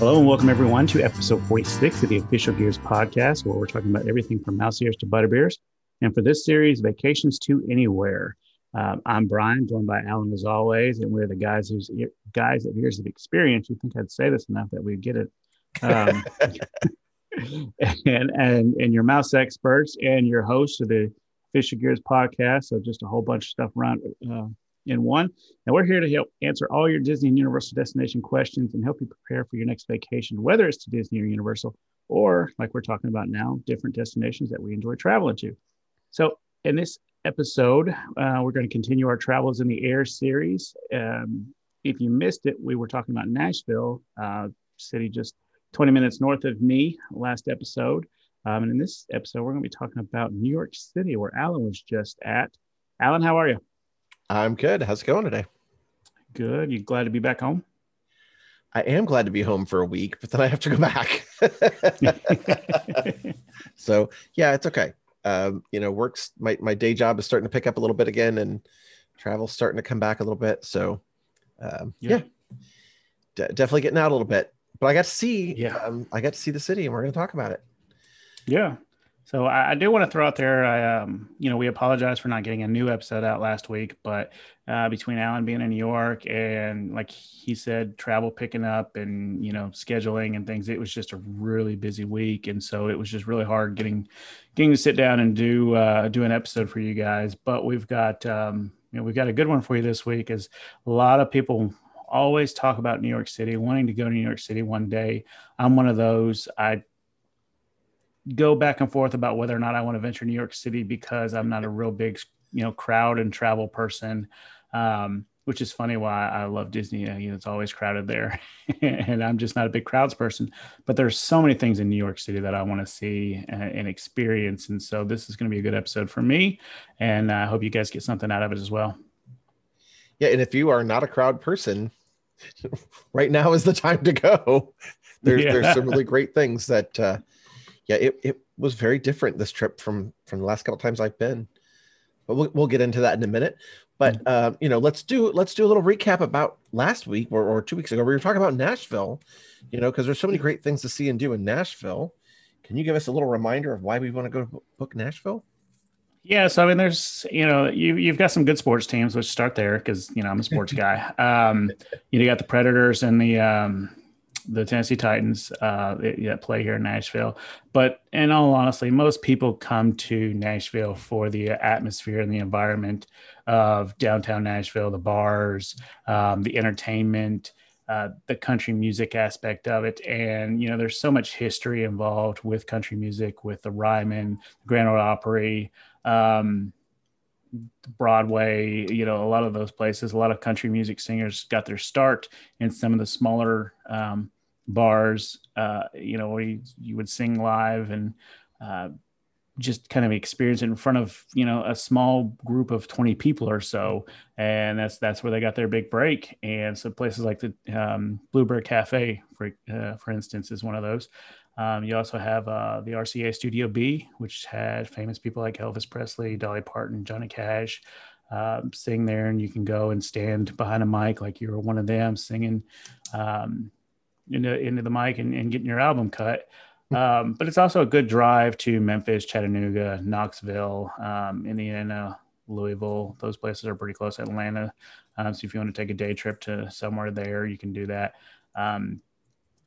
Hello and welcome everyone to episode 46 of the Official Gears podcast, where we're talking about everything from mouse ears to butterbeers. And for this series, Vacations to Anywhere. Um, I'm Brian, joined by Allen as always, and we're the guys who's guys of Ears of Experience. You think I'd say this enough that we get it. Um, and and and your mouse experts and your host of the Official Gears podcast. So just a whole bunch of stuff around uh, in one. And we're here to help answer all your Disney and Universal destination questions and help you prepare for your next vacation, whether it's to Disney or Universal, or like we're talking about now, different destinations that we enjoy traveling to. So, in this episode, uh, we're going to continue our Travel is in the Air series. Um, if you missed it, we were talking about Nashville, uh, city just 20 minutes north of me, last episode. Um, and in this episode, we're going to be talking about New York City, where Allen was just at. Allen, how are you? I'm good. How's it going today? Good. You glad to be back home? I am glad to be home for a week, but then I have to go back. so yeah, it's okay. Um, you know, works my my day job is starting to pick up a little bit again, and travel's starting to come back a little bit. So um, yeah, yeah. De- definitely getting out a little bit. But I got to see, yeah, um, I got to see the city, and we're going to talk about it. Yeah, so I, I do want to throw out there, I, um, you know, we apologize for not getting a new episode out last week, but uh, between Allen being in New York and like he said, travel picking up and you know scheduling and things, it was just a really busy week, and so it was just really hard getting getting to sit down and do uh, do an episode for you guys. But we've got um, you know we've got a good one for you this week. Is a lot of people always talk about New York City, wanting to go to New York City one day. I'm one of those. I go back and forth about whether or not I want to venture New York City because I'm not a real big, you know, crowd and travel person. Um, which is funny why I love Disney. You know, it's always crowded there, and I'm just not a big crowds person. But there's so many things in New York City that I want to see and, and experience, and so this is going to be a good episode for me, and I hope you guys get something out of it as well. Yeah, and if you are not a crowd person, right now is the time to go. There's yeah. there's some really great things that uh, yeah, it, it was very different this trip from from the last couple times I've been. But we'll, we'll get into that in a minute. But uh, you know, let's do let's do a little recap about last week or, or two weeks ago. We were talking about Nashville, you know, because there's so many great things to see and do in Nashville. Can you give us a little reminder of why we want to go book Nashville? Yeah, so I mean, there's you know you you've got some good sports teams. Let's start there because you know I'm a sports guy. Um, you, know, you got the Predators and the um, the Tennessee Titans uh, that play here in Nashville. But in all honesty, most people come to Nashville for the atmosphere and the environment of downtown Nashville, the bars, um, the entertainment, uh, the country music aspect of it. And, you know, there's so much history involved with country music, with the Ryman, Grand Ole Opry. Um, Broadway, you know, a lot of those places, a lot of country music singers got their start in some of the smaller um, bars, uh, you know, where you, you, would sing live and uh, just kind of experience it in front of, you know, a small group of 20 people or so. And that's, that's where they got their big break. And so places like the um, Bluebird Cafe, for, uh, for instance, is one of those. Um, you also have uh, the RCA Studio B, which had famous people like Elvis Presley, Dolly Parton, Johnny Cash um, sing there, and you can go and stand behind a mic like you're one of them singing um, into into the mic and, and getting your album cut. Um, but it's also a good drive to Memphis, Chattanooga, Knoxville, um, Indiana, Louisville. Those places are pretty close. Atlanta. Um, so if you want to take a day trip to somewhere there, you can do that. Um,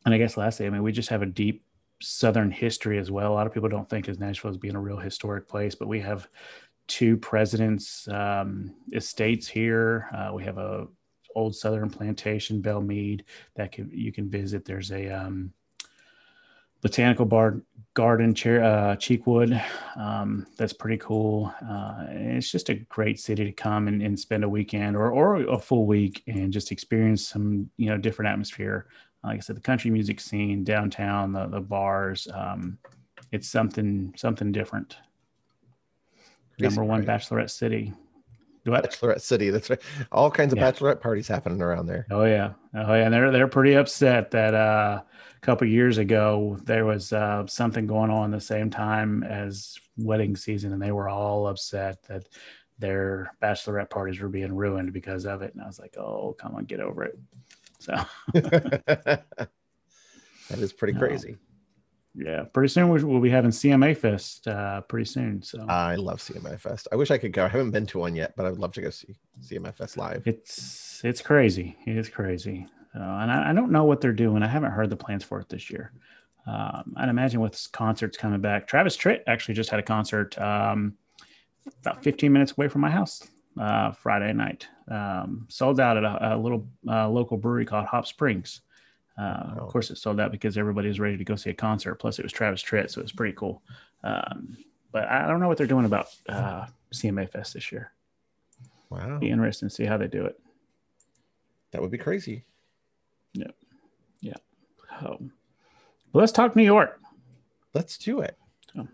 and I guess lastly, I mean, we just have a deep Southern history as well. A lot of people don't think of Nashville as being a real historic place, but we have two presidents' um, estates here. Uh, we have a old Southern plantation, Belle Meade, that can, you can visit. There's a um, botanical bar, garden, chair, uh, Cheekwood. Um, that's pretty cool. Uh, it's just a great city to come and, and spend a weekend or, or a full week and just experience some, you know, different atmosphere like I said, the country music scene downtown, the the bars, um, it's something something different. Number one, right. Bachelorette City. Bachelorette City. That's right. All kinds of yeah. bachelorette parties happening around there. Oh yeah, oh yeah. And they're they're pretty upset that uh, a couple years ago there was uh, something going on the same time as wedding season, and they were all upset that their bachelorette parties were being ruined because of it. And I was like, oh, come on, get over it. So That is pretty crazy. yeah, pretty soon we'll be having CMA Fest. Uh, pretty soon. So I love CMA Fest. I wish I could go. I haven't been to one yet, but I would love to go see CMA Fest live. It's it's crazy. It is crazy. Uh, and I, I, don't know what they're doing. I haven't heard the plans for it this year. Um, I'd imagine with concerts coming back. Travis Tritt actually just had a concert um, about 15 minutes away from my house uh, Friday night. Um, sold out at a, a little uh, local brewery called Hop Springs. Uh, Of course, it sold out because everybody was ready to go see a concert. Plus, it was Travis Tritt, so it was pretty cool. Um, but I don't know what they're doing about uh, CMA Fest this year. Wow, be interesting to see how they do it. That would be crazy. Yeah, yeah. So, well, let's talk New York. Let's do it. So,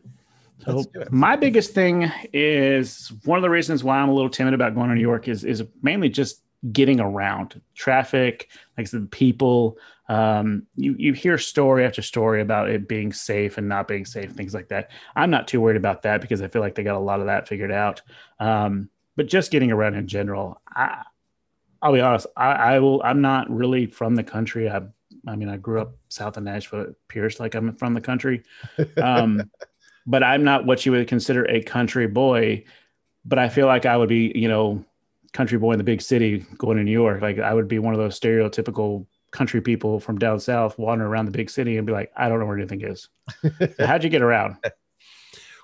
so my biggest thing is one of the reasons why I'm a little timid about going to New York is is mainly just getting around traffic, like I said, people. Um, you you hear story after story about it being safe and not being safe, things like that. I'm not too worried about that because I feel like they got a lot of that figured out. Um, but just getting around in general, I, I'll be honest, I, I will. I'm not really from the country. I I mean, I grew up south of Nashville. It appears like I'm from the country. Um, but I'm not what you would consider a country boy. But I feel like I would be, you know, country boy in the big city going to New York. Like I would be one of those stereotypical country people from down south wandering around the big city and be like, I don't know where anything is. how'd you get around?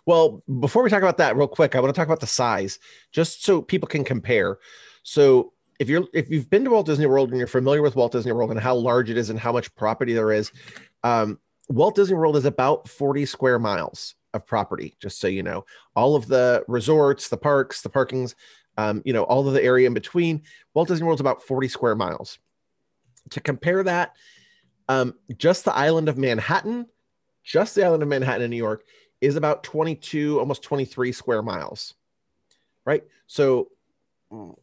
Well, before we talk about that, real quick, I want to talk about the size, just so people can compare. So if you're if you've been to Walt Disney World and you're familiar with Walt Disney World and how large it is and how much property there is, um, Walt Disney World is about 40 square miles of property, just so you know. All of the resorts, the parks, the parkings, um, you know, all of the area in between. Walt Disney World is about 40 square miles. To compare that, um, just the island of Manhattan, just the island of Manhattan in New York is about 22, almost 23 square miles, right? So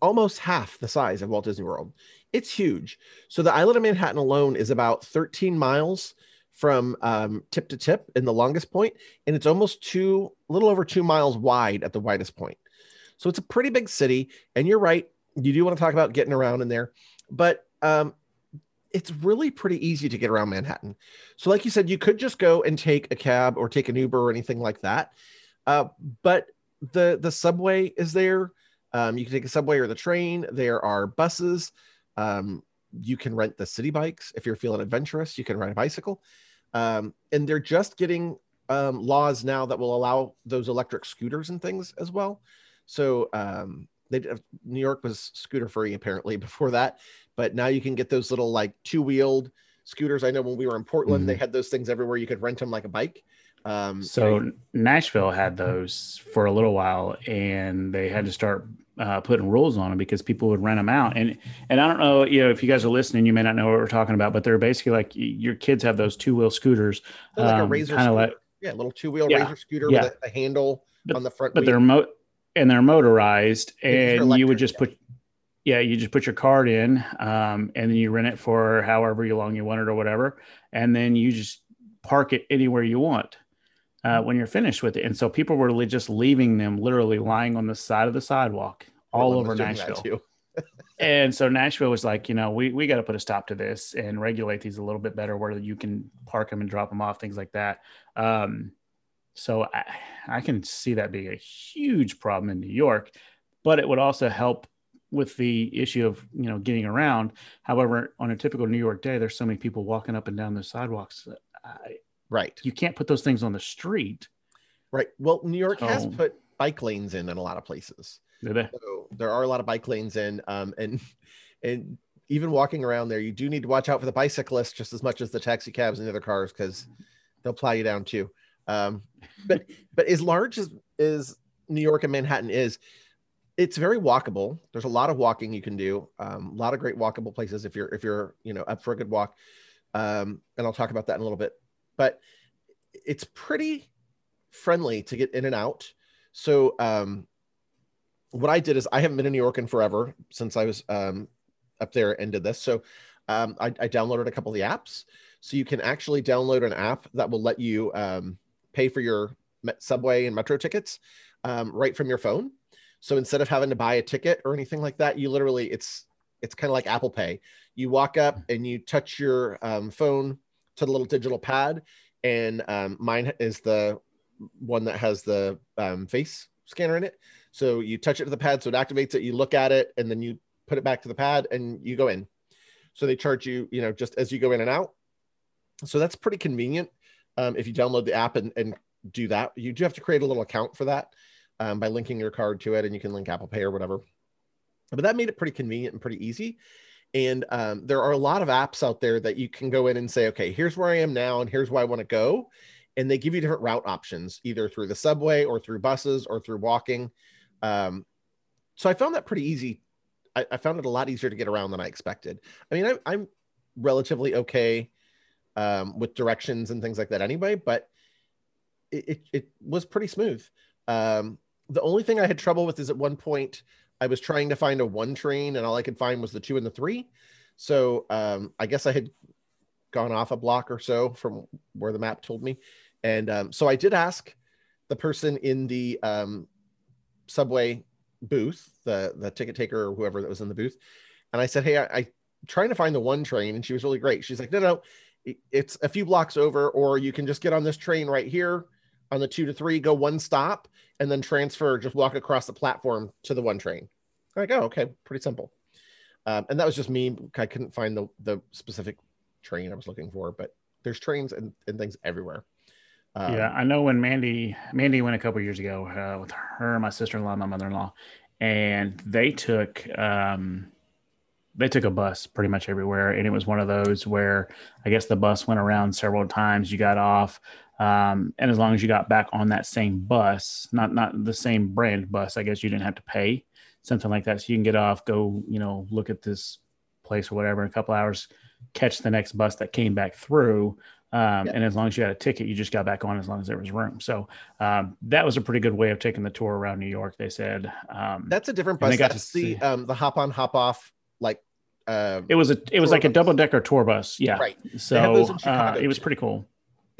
almost half the size of Walt Disney World. It's huge. So the island of Manhattan alone is about 13 miles from um, tip to tip in the longest point, and it's almost two, a little over two miles wide at the widest point. So it's a pretty big city. And you're right, you do want to talk about getting around in there, but um, it's really pretty easy to get around Manhattan. So, like you said, you could just go and take a cab or take an Uber or anything like that. Uh, but the the subway is there. Um, you can take a subway or the train. There are buses. Um, you can rent the city bikes if you're feeling adventurous. You can ride a bicycle, um, and they're just getting um, laws now that will allow those electric scooters and things as well. So um, they New York was scooter free apparently before that, but now you can get those little like two wheeled scooters. I know when we were in Portland, mm-hmm. they had those things everywhere. You could rent them like a bike. Um, so know, Nashville had those for a little while, and they had to start uh, putting rules on them because people would rent them out. And and I don't know, you know, if you guys are listening, you may not know what we're talking about, but they're basically like your kids have those two wheel scooters, like um, a razor, kind of like yeah, little two wheel yeah, razor scooter yeah. with a, a handle but, on the front. But wheel. they're mo- and they're motorized, and electric, you would just yeah. put yeah, you just put your card in, um, and then you rent it for however long you want it or whatever, and then you just park it anywhere you want uh, when you're finished with it. And so people were just leaving them literally lying on the side of the sidewalk all over Nashville. and so Nashville was like, you know, we, we got to put a stop to this and regulate these a little bit better where you can park them and drop them off, things like that. Um, so I, I can see that being a huge problem in New York, but it would also help with the issue of you know getting around. However, on a typical New York day, there's so many people walking up and down the sidewalks. I, Right. You can't put those things on the street. Right. Well, New York so, has put bike lanes in in a lot of places. So there are a lot of bike lanes in, um, and and even walking around there, you do need to watch out for the bicyclists just as much as the taxi cabs and the other cars because they'll plow you down too. Um, but but as large as as New York and Manhattan is, it's very walkable. There's a lot of walking you can do. Um, a lot of great walkable places if you're if you're you know up for a good walk. Um, and I'll talk about that in a little bit but it's pretty friendly to get in and out. So um, what I did is I haven't been in New York in forever since I was um, up there and did this. So um, I, I, downloaded a couple of the apps. So you can actually download an app that will let you um, pay for your subway and metro tickets um, right from your phone. So instead of having to buy a ticket or anything like that, you literally it's it's kind of like Apple Pay. You walk up and you touch your um, phone to the little digital pad, and um, mine is the one that has the um, face scanner in it. So you touch it to the pad, so it activates it. You look at it, and then you put it back to the pad, and you go in. So they charge you, you know, just as you go in and out. So that's pretty convenient. Um, if you download the app and, and do that, you do have to create a little account for that um, by linking your card to it, and you can link Apple Pay or whatever. But that made it pretty convenient and pretty easy. And um, there are a lot of apps out there that you can go in and say, okay, here's where I am now, and here's where I want to go. And they give you different route options, either through the subway or through buses or through walking. Um, so I found that pretty easy. I, I, found it a lot easier to get around than I expected. I mean, I, I'm relatively okay um, with directions and things like that anyway, but it, it, it was pretty smooth. Um, the only thing I had trouble with is at one point I was trying to find a one train and all I could find was the two and the three. So um, I guess I had gone off a block or so from where the map told me. And um, so I did ask the person in the um, subway booth, the, the ticket taker or whoever that was in the booth. And I said, Hey, I, I trying to find the one train. And she was really great. She's like, no, no, it's a few blocks over, or you can just get on this train right here on the two to three, go one stop, and then transfer, just walk across the platform to the one train. Go, oh, okay, pretty simple. Um, and that was just me. I couldn't find the, the specific train I was looking for, but there's trains and, and things everywhere. Um, yeah, I know when Mandy Mandy went a couple years ago uh, with her, my sister in law, my mother in law, and they took um, they took a bus pretty much everywhere and it was one of those where i guess the bus went around several times you got off um, and as long as you got back on that same bus not not the same brand bus i guess you didn't have to pay something like that. So you can get off go you know look at this place or whatever in a couple hours catch the next bus that came back through. Um, yeah. and as long as you had a ticket you just got back on as long as there was room. So um, that was a pretty good way of taking the tour around new york they said. Um, that's a different bus. They that's the um, the hop on hop off like uh, it was a it was like bus. a double decker tour bus. Yeah. Right. So uh, it was pretty cool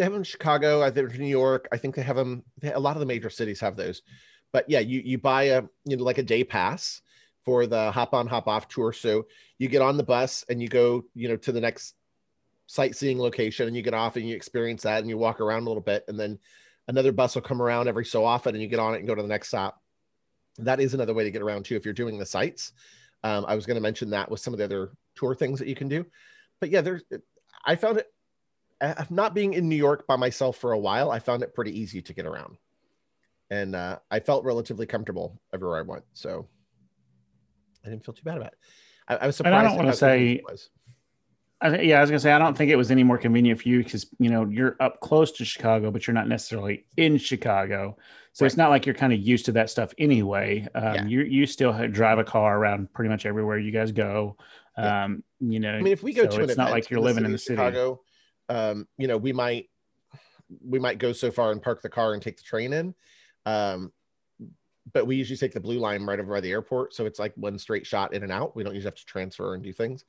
they have them in chicago i think new york. I think they have them a lot of the major cities have those. But yeah you you buy a you know like a day pass for the hop on hop off tour. So you get on the bus and you go you know to the next sightseeing location and you get off and you experience that and you walk around a little bit. And then another bus will come around every so often and you get on it and go to the next stop. That is another way to get around too if you're doing the sites um, I was going to mention that with some of the other tour things that you can do, but yeah, there's. I found it not being in New York by myself for a while. I found it pretty easy to get around, and uh, I felt relatively comfortable everywhere I went. So I didn't feel too bad about it. I, I was surprised. And I don't want to say. I yeah, I was gonna say I don't think it was any more convenient for you because you know you're up close to Chicago, but you're not necessarily in Chicago. So right. it's not like you're kind of used to that stuff anyway. Um, yeah. You you still drive a car around pretty much everywhere you guys go. Um, yeah. You know, I mean, if we go so to it's not like you're living in the city. Chicago, um, you know, we might we might go so far and park the car and take the train in. Um, but we usually take the blue line right over by the airport, so it's like one straight shot in and out. We don't usually have to transfer and do things.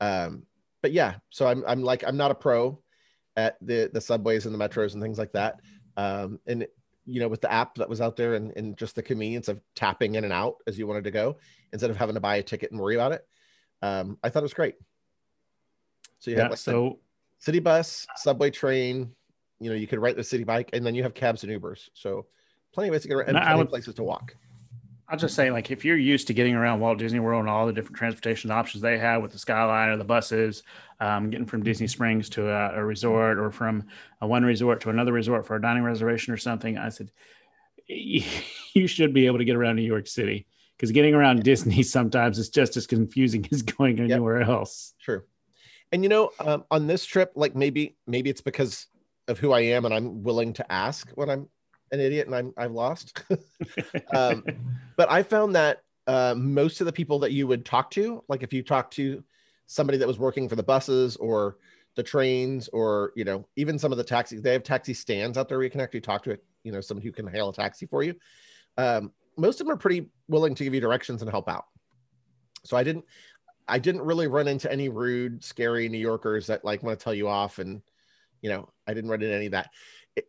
Um, but yeah, so I'm I'm like I'm not a pro at the the subways and the metros and things like that. Um, and you know, with the app that was out there and, and just the convenience of tapping in and out as you wanted to go instead of having to buy a ticket and worry about it. Um, I thought it was great. So yeah, so city bus, subway train, you know, you could rent the city bike and then you have cabs and Ubers. So plenty of ways to get around and plenty would, of places to walk. I'll just say, like, if you're used to getting around Walt Disney World and all the different transportation options they have with the Skyliner, the buses, um, getting from Disney Springs to a, a, resort or from a one resort to another resort for a dining reservation or something, I said, you should be able to get around New York City because getting around Disney sometimes is just as confusing as going anywhere yep. else. True. And you know, um, on this trip, like maybe maybe it's because of who I am and I'm willing to ask when I'm an idiot and I'm I've lost. um, but I found that uh, most of the people that you would talk to, like if you talk to somebody that was working for the buses or the trains or you know even some of the taxis, they have taxi stands out there where you can actually talk to it. You know, somebody who can hail a taxi for you. Um, most of them are pretty willing to give you directions and help out. So I didn't I didn't really run into any rude, scary New Yorkers that like want to tell you off and you know, I didn't run into any of that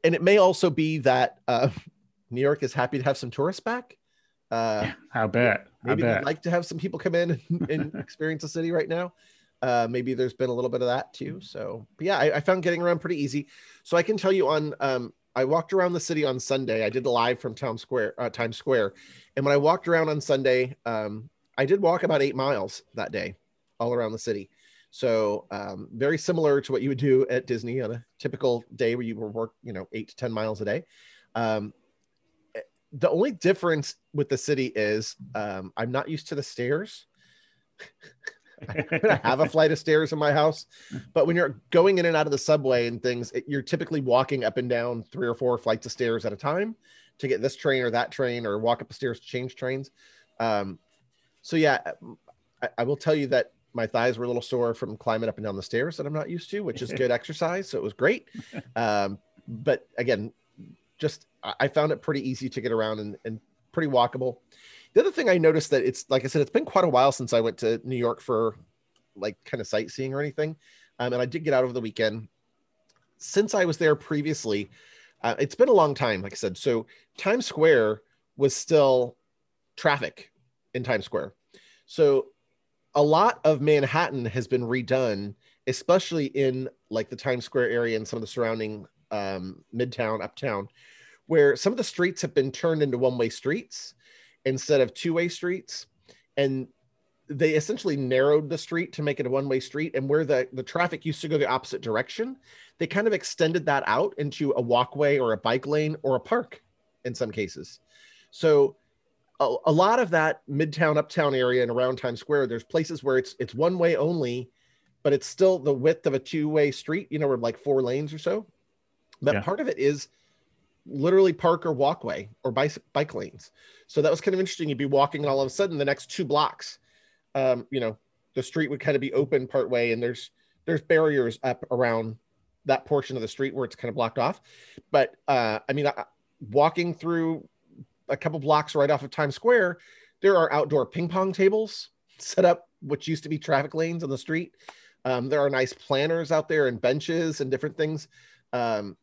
and it may also be that uh, New York is happy to have some tourists back. Uh, How bad? Maybe they'd like to have some people come in and, and experience the city right now. Uh, maybe there's been a little bit of that too. So, but yeah, I, I, found getting around pretty easy. So I can tell you on, um, I walked around the city on Sunday. I did live from Town Square, uh, Times Square, and when I walked around on Sunday, um, I did walk about eight miles that day, all around the city. So um, very similar to what you would do at Disney on a typical day where you were work, you know, eight to ten miles a day. Um, the only difference with the city is um, I'm not used to the stairs. I have a flight of stairs in my house, but when you're going in and out of the subway and things, it, you're typically walking up and down three or four flights of stairs at a time to get this train or that train, or walk up the stairs to change trains. Um, so yeah, I, I will tell you that my thighs were a little sore from climbing up and down the stairs that I'm not used to, which is good exercise. So it was great. Um, but again, just I found it pretty easy to get around and, and pretty walkable. The other thing I noticed that it's like I said, it's been quite a while since I went to New York for like kind of sightseeing or anything. Um, and I did get out over the weekend. Since I was there previously, uh, it's been a long time, like I said. So Times Square was still traffic in Times Square. So a lot of Manhattan has been redone, especially in like the Times Square area and some of the surrounding um, Midtown, Uptown, where some of the streets have been turned into one way streets instead of two way streets. And they essentially narrowed the street to make it a one way street. And where the, the traffic used to go the opposite direction, they kind of extended that out into a walkway or a bike lane or a park in some cases. So a, a lot of that midtown uptown area and around Times Square, there's places where it's it's one way only, but it's still the width of a two way street, you know, or like four lanes or so. But yeah. part of it is literally park or walkway or bike, bike lanes. So that was kind of interesting. You'd be walking, and all of a sudden, the next two blocks, um, you know, the street would kind of be open part way, and there's there's barriers up around that portion of the street where it's kind of blocked off. But uh, I mean, I, walking through a couple blocks right off of Times Square, there are outdoor ping pong tables set up, which used to be traffic lanes on the street. Um, there are nice planters out there and benches and different things. Um,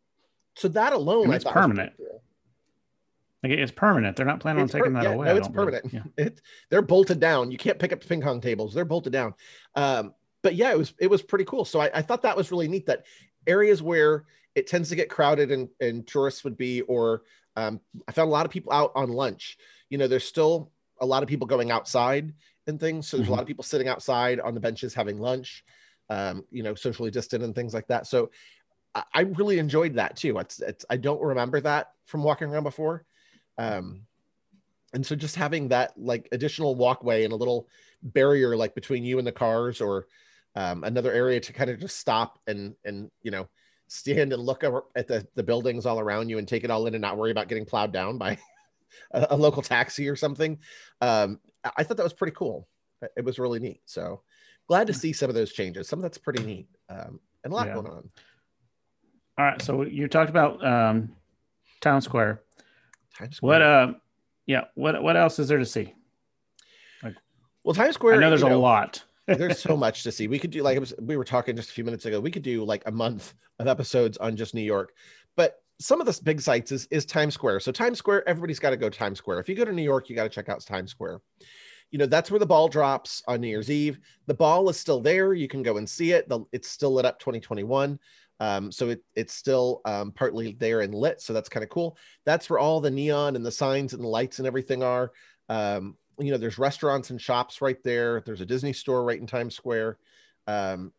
so that alone, it's permanent. Like it's permanent. They're not planning it's on taking per- that yeah, away. No, it's permanent. Yeah. It, they're bolted down. You can't pick up the ping pong tables. They're bolted down. Um, but yeah, it was it was pretty cool. So I, I thought that was really neat. That areas where it tends to get crowded and, and tourists would be, or um, I found a lot of people out on lunch. You know, there's still a lot of people going outside and things. So there's mm-hmm. a lot of people sitting outside on the benches having lunch, um, you know, socially distant and things like that. So I really enjoyed that too. It's, it's I don't remember that from walking around before. Um, and so just having that like additional walkway and a little barrier like between you and the cars or um, another area to kind of just stop and and you know stand and look over at the, the buildings all around you and take it all in and not worry about getting plowed down by a, a local taxi or something. Um, I thought that was pretty cool. It was really neat. So glad to hmm. see some of those changes. Some of that's pretty neat um, and a lot yeah. going on. All right. So you talked about um, Town Square. Times Square. What? Uh, yeah. What? What else is there to see? Like, well, Times Square. I know there's a know, lot. There's so much to see. We could do like was, we were talking just a few minutes ago. We could do like a month of episodes on just New York, but some of the big sites is is Times Square. So Times Square, everybody's got to go Times Square. If you go to New York, you got to check out Times Square. You know that's where the ball drops on New Year's Eve. The ball is still there. You can go and see it. The, it's still lit up 2021. Um, so it, it's still um, partly there and lit. So that's kind of cool. That's where all the neon and the signs and the lights and everything are. Um, you know, there's restaurants and shops right there. There's a Disney store right in Times Square. Um,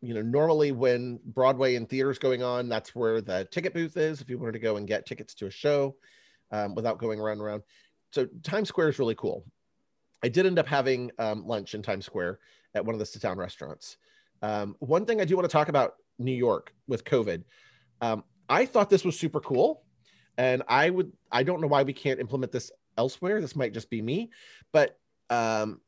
you know, normally when Broadway and theaters going on, that's where the ticket booth is. If you wanted to go and get tickets to a show um, without going around and around. So Times Square is really cool. I did end up having um, lunch in Times Square at one of the sit down restaurants. Um, one thing I do want to talk about New York with COVID. Um, I thought this was super cool, and I would I don't know why we can't implement this elsewhere. This might just be me, but um,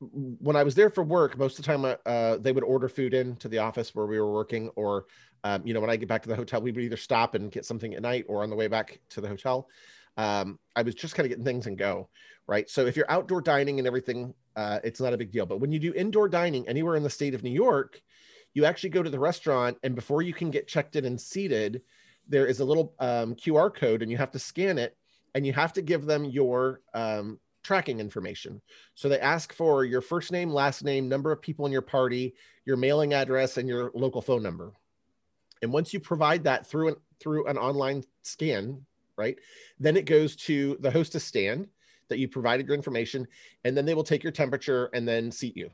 when I was there for work, most of the time uh, uh, they would order food in to the office where we were working, or um, you know when I get back to the hotel, we would either stop and get something at night or on the way back to the hotel. Um, I was just kind of getting things and go, right? So if you're outdoor dining and everything, uh, it's not a big deal. But when you do indoor dining anywhere in the state of New York, you actually go to the restaurant and before you can get checked in and seated there is a little um, qr code and you have to scan it and you have to give them your um, tracking information. So they ask for your first name, last name, number of people in your party, your mailing address, and your local phone number. And once you provide that through an through an online scan, right, then it goes to the hostess stand that you provided your information, and then they will take your temperature and then seat you.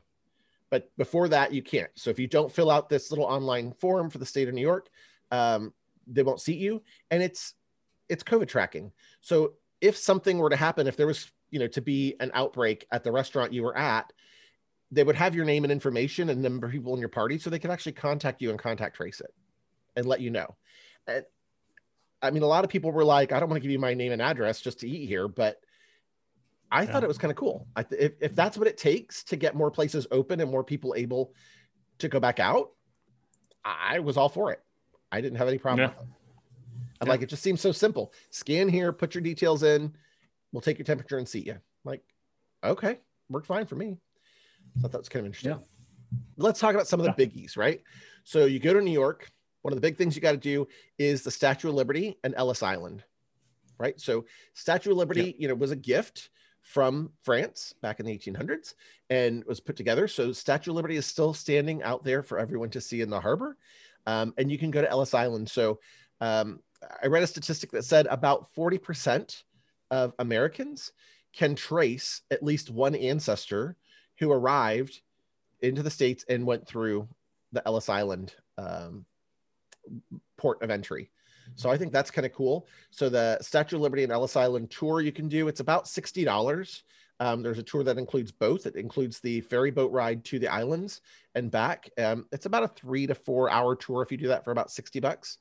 But before that, you can't. So if you don't fill out this little online form for the state of New York, um, they won't seat you, and it's it's COVID tracking. So if something were to happen, if there was you know to be an outbreak at the restaurant you were at, they would have your name and information and number of people in your party, so they could actually contact you and contact trace it and let you know. And I mean, a lot of people were like, I don't want to give you my name and address just to eat here, but I yeah. thought it was kind of cool. I th- if, if that's what it takes to get more places open and more people able to go back out, I was all for it. I didn't have any problem yeah. With it. And yeah. like, it just seems so simple. Scan here, put your details in, we'll take your temperature and seat you. Like, okay, worked fine for me. So I thought that was kind of interesting. Yeah. Let's talk about some of the biggies, right? So you go to New York. One of the big things you got to do is the Statue of Liberty and Ellis Island, right? So Statue of Liberty, you know, was a gift from France back in the 1800s and was put together. So Statue of Liberty is still standing out there for everyone to see in the harbor. Um, and you can go to Ellis Island. So um, I read a statistic that said about 40% of Americans can trace at least one ancestor who arrived into the States and went through the Ellis Island um, port of entry. So I think that's kind of cool. So the Statue of Liberty and Ellis Island tour you can do, it's about $60. Um, there's a tour that includes both. It includes the ferry boat ride to the islands and back. Um, it's about a three to four hour tour if you do that for about 60 bucks.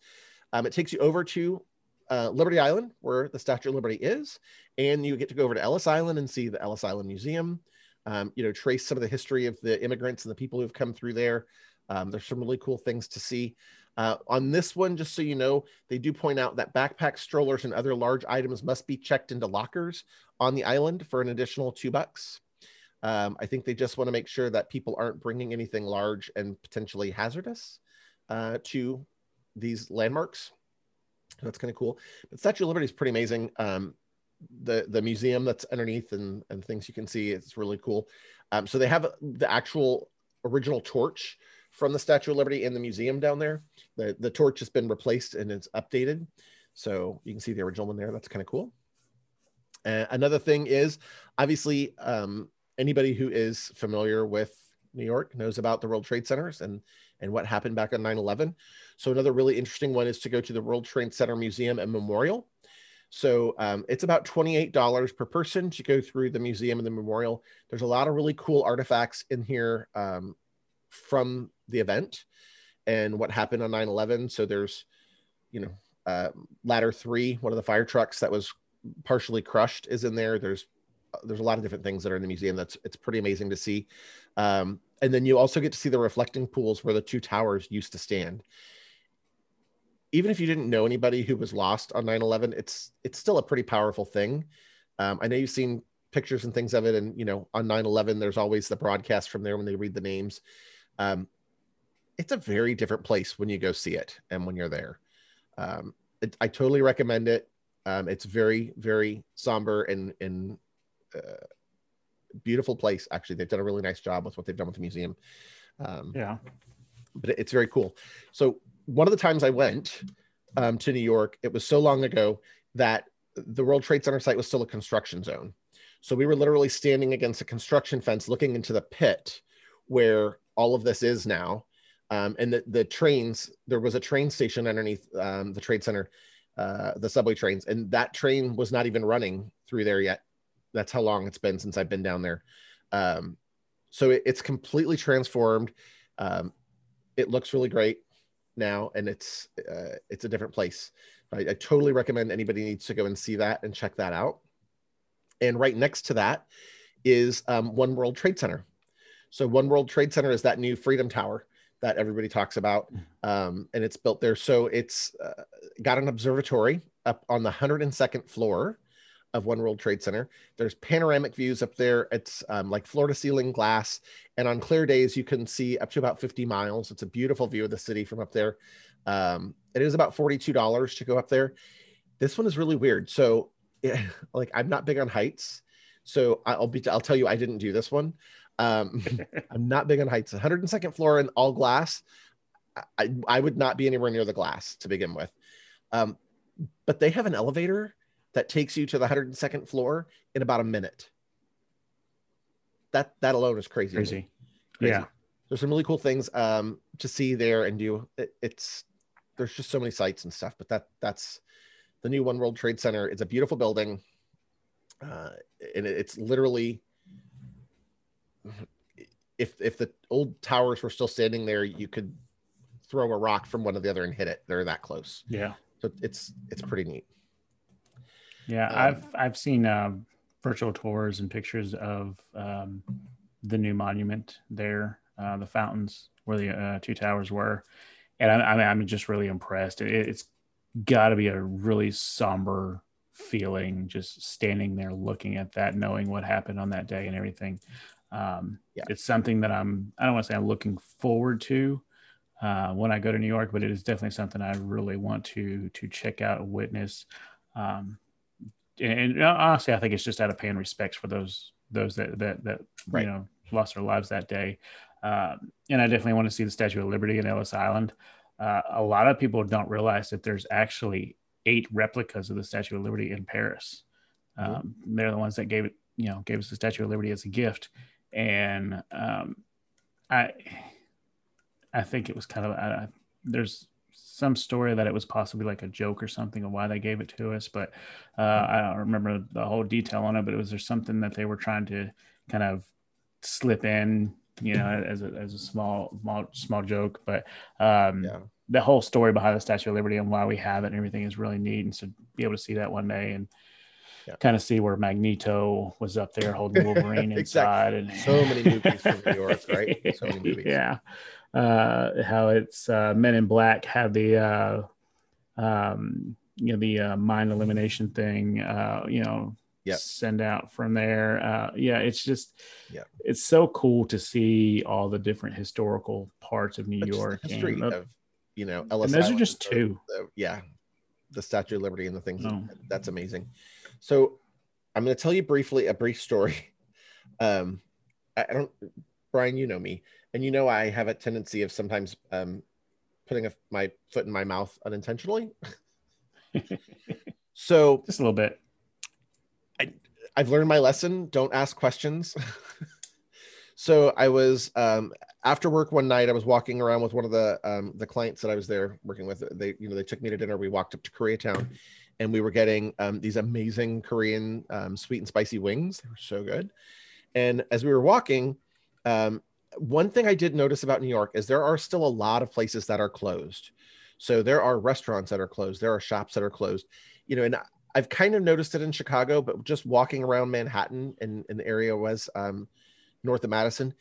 Um, it takes you over to uh, Liberty Island, where the Statue of Liberty is, and you get to go over to Ellis Island and see the Ellis Island Museum. Um, you know, trace some of the history of the immigrants and the people who've come through there. Um, there's some really cool things to see. Uh, on this one, just so you know, they do point out that backpacks, strollers, and other large items must be checked into lockers on the island for an additional two bucks. Um, I think they just want to make sure that people aren't bringing anything large and potentially hazardous uh, to these landmarks. That's kind of cool. But Statue of Liberty is pretty amazing. Um, the the museum that's underneath and and things you can see it's really cool. Um, so they have the actual original torch from the Statue of Liberty in the museum down there. The the torch has been replaced and it's updated, so you can see the original one there. That's kind of cool. Another thing is obviously um, anybody who is familiar with New York knows about the World Trade Centers and and what happened back on 9/11. So another really interesting one is to go to the World Trade Center Museum and Memorial. So um, it's about $28 per person to go through the museum and the memorial. There's a lot of really cool artifacts in here um, from the event and what happened on 9-11 so there's you know uh, ladder three one of the fire trucks that was partially crushed is in there there's there's a lot of different things that are in the museum that's it's pretty amazing to see um, and then you also get to see the reflecting pools where the two towers used to stand even if you didn't know anybody who was lost on 9-11 it's it's still a pretty powerful thing um, i know you've seen pictures and things of it and you know on 9-11 there's always the broadcast from there when they read the names um, it's a very different place when you go see it and when you're there. Um, it, I totally recommend it. Um, it's very, very somber and, and uh, beautiful place. Actually, they've done a really nice job with what they've done with the museum. Um, yeah, but it's very cool. So one of the times I went um, to New York, it was so long ago that the World Trade Center site was still a construction zone. So we were literally standing against a construction fence, looking into the pit where all of this is now. Um, and the, the trains, there was a train station underneath um, the trade center, uh, the subway trains, and that train was not even running through there yet. That's how long it's been since I've been down there. Um, so it, it's completely transformed. Um, it looks really great now, and it's uh, it's a different place. I, I totally recommend anybody needs to go and see that and check that out. And right next to that is um, One World Trade Center. So One World Trade Center is that new Freedom Tower that everybody talks about, mm. um, and it's built there. So it's uh, got an observatory up on the 102nd floor of One World Trade Center. There's panoramic views up there. It's um, like floor to ceiling glass, and on clear days you can see up to about 50 miles. It's a beautiful view of the city from up there. Um, it is about $42 to go up there. This one is really weird. So, like, I'm not big on heights. So I'll be I'll tell you I didn't do this one. Um, I'm not big on heights. 102nd floor and all glass. I, I would not be anywhere near the glass to begin with. Um, but they have an elevator that takes you to the 102nd floor in about a minute. That that alone is crazy. Crazy. Crazy. Yeah. There's some really cool things um, to see there and do. It, it's there's just so many sites and stuff, but that that's the new One World Trade Center. It's a beautiful building, uh, and it's literally if if the old towers were still standing there, you could throw a rock from one to the other and hit it. They're that close. Yeah. So it's it's pretty neat. Yeah, Um, I've I've seen uh, virtual tours and pictures of um, the new monument there, uh, the fountains where the uh, two towers were, and I, I mean, I'm just really impressed. It, it's got to be a really somber feeling just standing there looking at that, knowing what happened on that day and everything. Um, Yeah. It's something that I'm I don't want to say I'm looking forward to. Uh, when I go to New York, but it is definitely something I really want to to check out and witness. Um, and, and honestly, I think it's just out of paying respects for those those that that that Right. you know lost their lives that day. Um, and I definitely want to see the Statue of Liberty in Ellis Island. Uh, a lot of people don't realize that there's actually eight replicas of the Statue of Liberty in Paris. Um, They're the ones that gave it, you know, gave us the Statue of Liberty as a gift, and um, I, I think it was kind of I, there's some story that it was possibly like a joke or something of why they gave it to us, but uh, I don't remember the whole detail on it. But it was there something that they were trying to kind of slip in, you know, as a, as a small small small joke. But um, Yeah. the whole story behind the Statue of Liberty and why we have it and everything is really neat. And so be able to see that one day and Yeah. kind of see where Magneto was up there holding Wolverine inside and So many movies from New York, right? So many movies. Yeah. Uh, how it's uh, Men in Black have the uh, um, you know the uh, mind elimination thing. Uh, you know, Yep. send out from there. Uh, yeah, it's just Yep. it's so cool to see all the different historical parts of New But just the York. history and, of you know and Ellis those are Island, just the- two. the- yeah, the Statue of Liberty and the things. Oh. That's amazing. So I'm going to tell you briefly a brief story. Um, I, I don't, Brian, you know me, and you know I have a tendency of sometimes um, putting a, my foot in my mouth unintentionally. so Just a little bit. I've learned my lesson. Don't ask questions. so I was um, after work one night. I was walking around with one of the um, the clients that I was there working with. They you know they took me to dinner. We walked up to Koreatown, and we were getting um, these amazing Korean um, sweet and spicy wings. They were so good. And as we were walking, um, one thing I did notice about New York is there are still a lot of places that are closed. So there are restaurants that are closed. There are shops that are closed. You know, and I've kind of noticed it in Chicago, but just walking around Manhattan and in the area was um, north of Madison,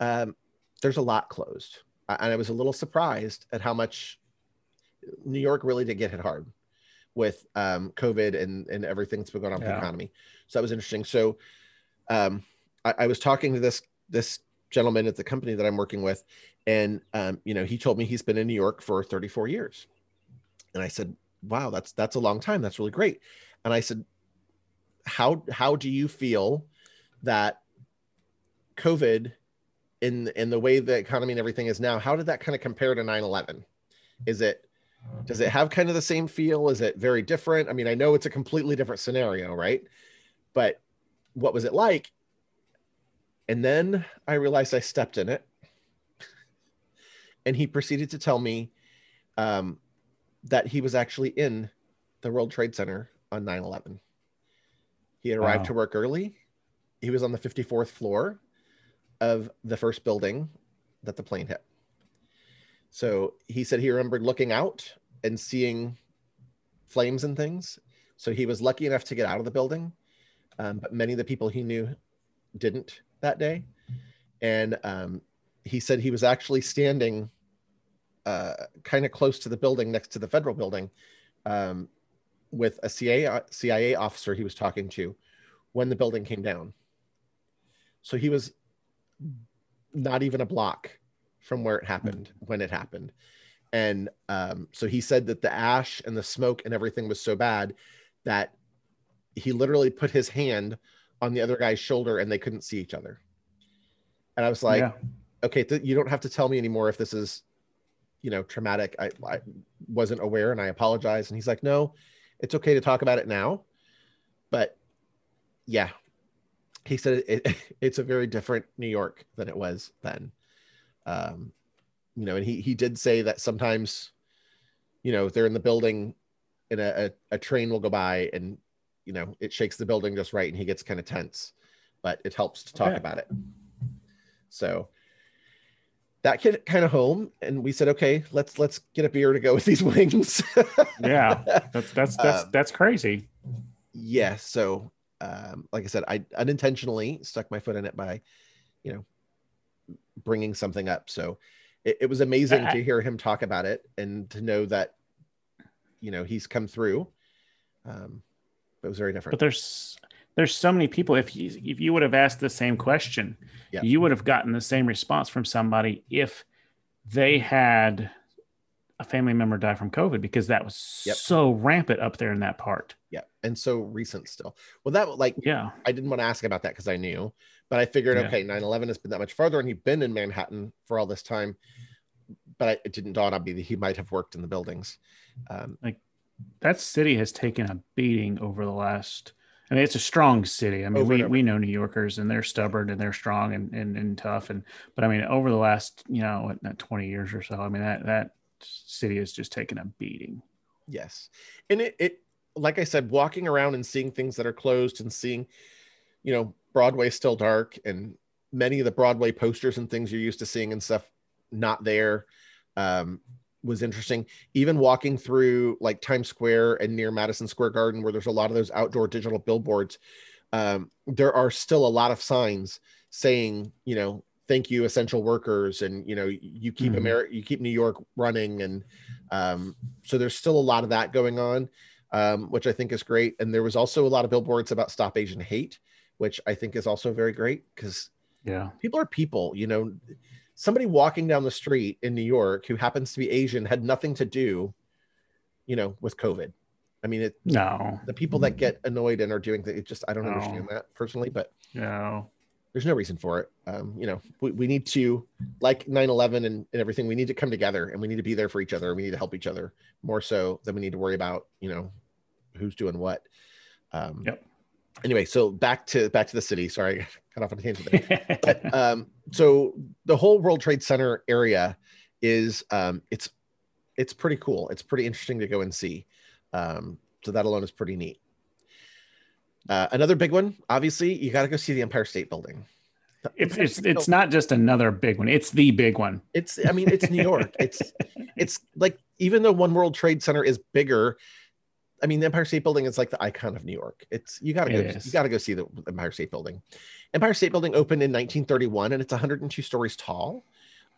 um, there's a lot closed. And I was a little surprised at how much New York really did get hit hard with um, COVID and, and everything that's been going on with the economy. So that was interesting. So um, I, I was talking to this this gentleman at the company that I'm working with, and um, you know he told me he's been in New York for 34 years, and I said, "Wow, that's that's a long time. That's really great." And I said, "How how do you feel that COVID in in the way the economy and everything is now? How did that kind of compare to 9/11? Is it does it have kind of the same feel? Is it very different? I mean, I know it's a completely different scenario, right? But what was it like? And then I realized I stepped in it. And he proceeded to tell me um, that he was actually in the World Trade Center on 9 11. He had arrived Wow. to work early. He was on the 54th floor of the first building that the plane hit. So he said he remembered looking out and seeing flames and things. So he was lucky enough to get out of the building, um, but many of the people he knew didn't that day. And um, he said he was actually standing uh, kind of close to the building next to the federal building um, with a CIA, CIA officer he was talking to when the building came down. So he was not even a block from where it happened when it happened. And um, so he said that the ash and the smoke and everything was so bad that he literally put his hand on the other guy's shoulder and they couldn't see each other. And I was like, yeah. okay, th- you don't have to tell me anymore if this is, you know, traumatic. I, I wasn't aware and I apologize. And he's like, no, it's okay to talk about it now. But yeah, he said it, it, it's a very different New York than it was then. Um, you know, and he he did say that sometimes, you know, they're in the building and a, a, a train will go by and you know it shakes the building just right and he gets kind of tense but it helps to talk okay. about it. So that kid kind of home and we said okay let's let's get a beer to go with these wings. Yeah that's that's that's um, that's crazy. yeah so um, like i said i unintentionally stuck my foot in it by you know bringing something up. So it, it was amazing I, to hear him talk about it and to know that you know he's come through. Um, it was very different but there's there's so many people if you if you would have asked the same question yeah. you would have gotten the same response from somebody if they had a family member die from covid because that was yep. so rampant up there in that part yeah and so recent still well that like yeah i didn't want to ask about that because i knew but i figured yeah. okay 9-11 has been that much farther and he'd been in manhattan for all this time but it didn't dawn on me that he might have worked in the buildings um, like that city has taken a beating over the last I mean, it's a strong city. I mean, we, we know New Yorkers and they're stubborn and they're strong and, and, and tough. And, but I mean, over the last, you know, 20 years or so, I mean, that, that city has just taken a beating. Yes. And it, it, like I said, walking around and seeing things that are closed and seeing, you know, Broadway still dark and many of the Broadway posters and things you're used to seeing and stuff not there. Um, was interesting. Even walking through like Times Square and near Madison Square Garden, where there's a lot of those outdoor digital billboards, um, there are still a lot of signs saying, you know, thank you, essential workers, and you know, you keep mm-hmm. America, you keep New York running, and um, so there's still a lot of that going on, um, which I think is great. And there was also a lot of billboards about Stop Asian Hate, which I think is also very great because yeah, people are people, you know somebody walking down the street in New York who happens to be Asian had nothing to do, you know, with COVID. I mean, it no the people that get annoyed and are doing that. It just I don't no. understand that personally, but no, there's no reason for it. Um, you know, we, we need to like 9-11 and, and everything. We need to come together and we need to be there for each other. We need to help each other more so than we need to worry about you know who's doing what. Um, yep anyway, so back to back to the city. Sorry, cut off on a tangent there. but, um, so the whole World Trade Center area is um, it's it's pretty cool. It's pretty interesting to go and see. Um, so that alone is pretty neat. Uh, another big one, obviously, you got to go see the Empire State Building. It's it's it's not just another big one. It's the big one. It's I mean it's New York. it's it's like even though One World Trade Center is bigger, I mean, the Empire State Building is like the icon of New York. It's you gotta go, you gotta go see the Empire State Building. Empire State Building opened in 1931, and it's 102 stories tall.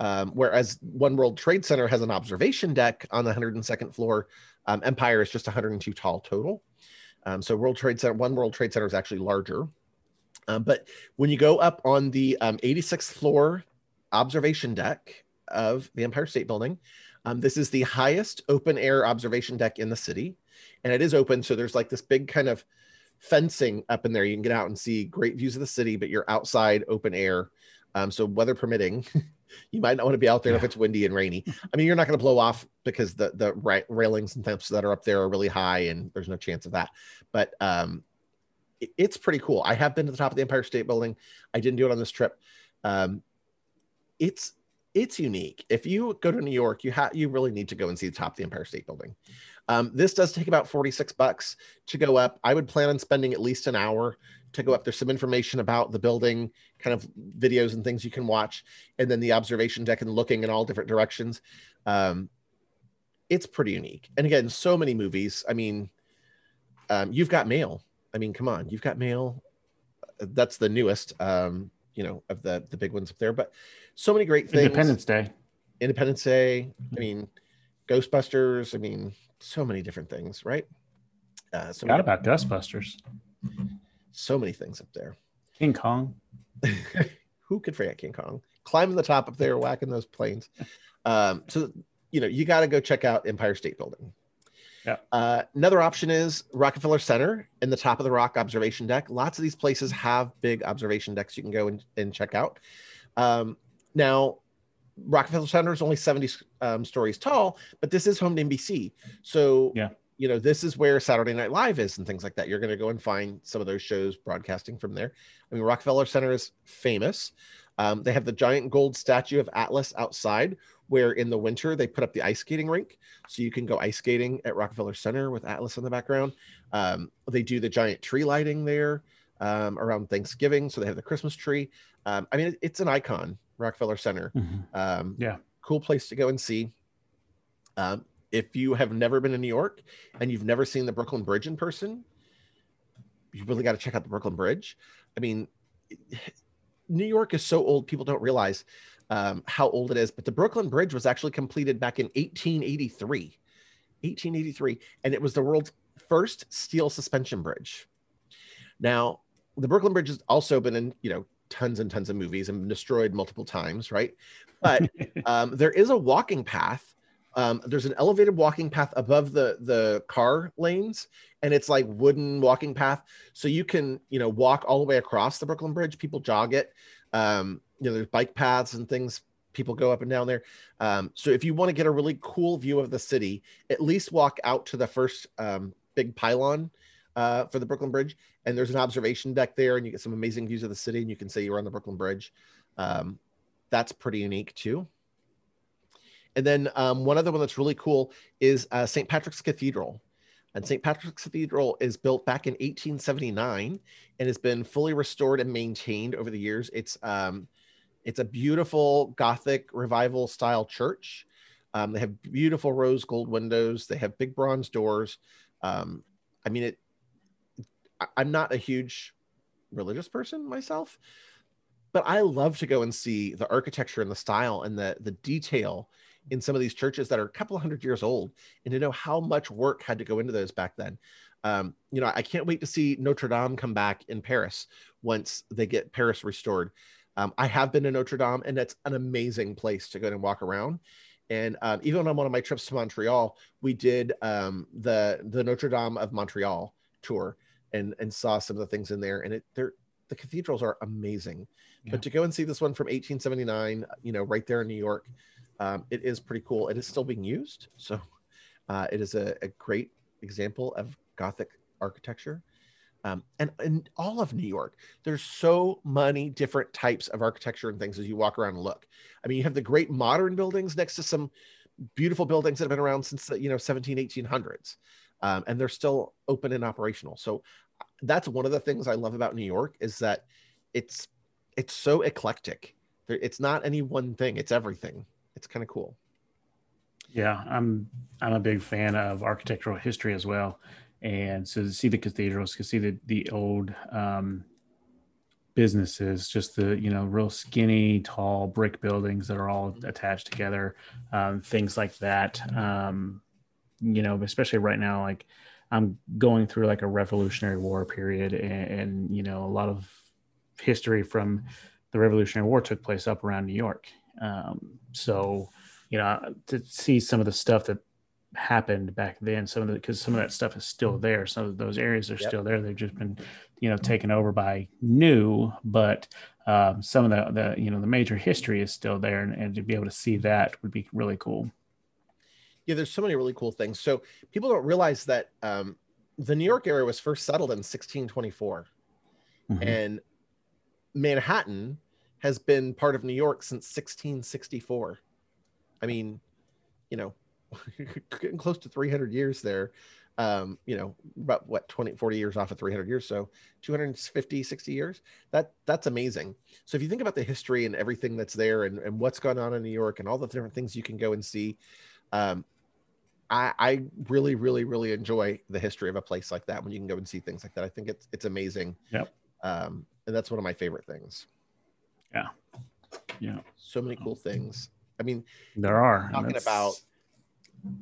Um, whereas One World Trade Center has an observation deck on the 102nd floor. Um, Empire is just 102 tall total. Um, so World Trade Center, One World Trade Center is actually larger. Um, but when you go up on the 86th um, floor observation deck of the Empire State Building, um, this is the highest open air observation deck in the city and it is open. So there's like this big kind of fencing up in there. You can get out and see great views of the city, but you're outside open air. Um, so weather permitting, you might not want to be out there yeah. if it's windy and rainy. I mean, you're not going to blow off because the the ra- railings and things that are up there are really high, and there's no chance of that. But um, it, it's pretty cool. I have been to the top of the Empire State Building. I didn't do it on this trip. Um, it's it's unique. If you go to New York, you have you really need to go and see the top of the Empire State Building. Um, this does take about 46 bucks to go up. I would plan on spending at least an hour to go up. There's some information about the building, kind of videos and things you can watch, and then the observation deck and looking in all different directions. Um, it's pretty unique. And again, so many movies. I mean, um, you've got mail. I mean, come on, you've got mail. That's the newest. Um, you know, of the the big ones up there. But so many great things. Independence Day. Independence Day. I mean, Ghostbusters. I mean, so many different things, right? Uh, so Forgot about Ghostbusters. So many things up there. King Kong. Who could forget King Kong? Climbing the top up there, whacking those planes. Um, so you know, you got to go check out Empire State Building. Yeah. Uh, another option is Rockefeller Center in the top of the rock observation deck. Lots of these places have big observation decks you can go and, and check out. Um, now, Rockefeller Center is only 70 um, stories tall, but this is home to NBC. So, yeah. you know, this is where Saturday Night Live is and things like that. You're going to go and find some of those shows broadcasting from there. I mean, Rockefeller Center is famous. Um, they have the giant gold statue of Atlas outside, where in the winter they put up the ice skating rink. So you can go ice skating at Rockefeller Center with Atlas in the background. Um, they do the giant tree lighting there um, around Thanksgiving. So they have the Christmas tree. Um, I mean, it's an icon, Rockefeller Center. Mm-hmm. yeah. Cool place to go and see. Um, if you have never been in New York and you've never seen the Brooklyn Bridge in person, you really got to check out the Brooklyn Bridge. I mean, New York is so old, people don't realize um, how old it is. But the Brooklyn Bridge was actually completed back in 1883. 1883. And it was the world's first steel suspension bridge. Now, the Brooklyn Bridge has also been in, you know, tons and tons of movies and destroyed multiple times, right? But um, there is a walking path. Um, there's an elevated walking path above the the car lanes, and it's like wooden walking path, so you can you know walk all the way across the Brooklyn Bridge. People jog it. Um, you know, there's bike paths and things people go up and down there. Um, so if you want to get a really cool view of the city, at least walk out to the first um, big pylon uh, for the Brooklyn Bridge, and there's an observation deck there, and you get some amazing views of the city, and you can say you're on the Brooklyn Bridge. Um, that's pretty unique too. And then um, one other one that's really cool is uh, St. Patrick's Cathedral. And St. Patrick's Cathedral is built back in 1879 and has been fully restored and maintained over the years. It's um, it's a beautiful Gothic revival style church. Um, they have beautiful rose gold windows. They have big bronze doors. Um, I mean, it. I'm not a huge religious person myself, but I love to go and see the architecture and the style and the the detail in some of these churches that are a couple hundred years old and to know how much work had to go into those back then. Um, you know, I can't wait to see Notre Dame come back in Paris once they get Paris restored. Um, I have been to Notre Dame, and it's an amazing place to go and walk around. And um, even on one of my trips to Montreal, we did um, the the Notre Dame of Montreal tour and and saw some of the things in there. And it they're the cathedrals are amazing. Yeah. But to go and see this one from 1879, you know, right there in New York, um, it is pretty cool. It is still being used, so uh, it is a, a, great example of Gothic architecture. Um, and in all of New York, there's so many different types of architecture and things as you walk around and look. I mean, you have the great modern buildings next to some beautiful buildings that have been around since the you know 17 1800s um, and they're still open and operational so that's one of the things i love about new york is that it's it's so eclectic it's not any one thing it's everything it's kind of cool. Yeah, I'm I'm a big fan of architectural history as well, and so to see the cathedrals, to see the the old um, businesses, just the you know real skinny, tall brick buildings that are all attached together, um, things like that. Um, you know, especially right now, like I'm going through like a Revolutionary War period, and, and you know a lot of history from the Revolutionary War took place up around New York, um, so, you know, to see some of the stuff that happened back then, some of the because some of that stuff is still there. Some of those areas are yep. still there. They've just been, you know, taken over by new, but um, some of the the you know the major history is still there, and, and to be able to see that would be really cool. Yeah, there's so many really cool things. So people don't realize that um, the New York area was first settled in 1624, mm-hmm. and Manhattan has been part of New York since 1664. I mean, you know, getting close to 300 years there. Um, you know, about what 20, 40 years off of 300 years. So 250, 60 years. That that's amazing. So if you think about the history and everything that's there and, and what's gone on in New York and all the different things you can go and see, um, I, I really, really, really enjoy the history of a place like that when you can go and see things like that. I think it's it's amazing. Yep. Um, and that's one of my favorite things. Yeah. Yeah. So many cool things. I mean, there are talking about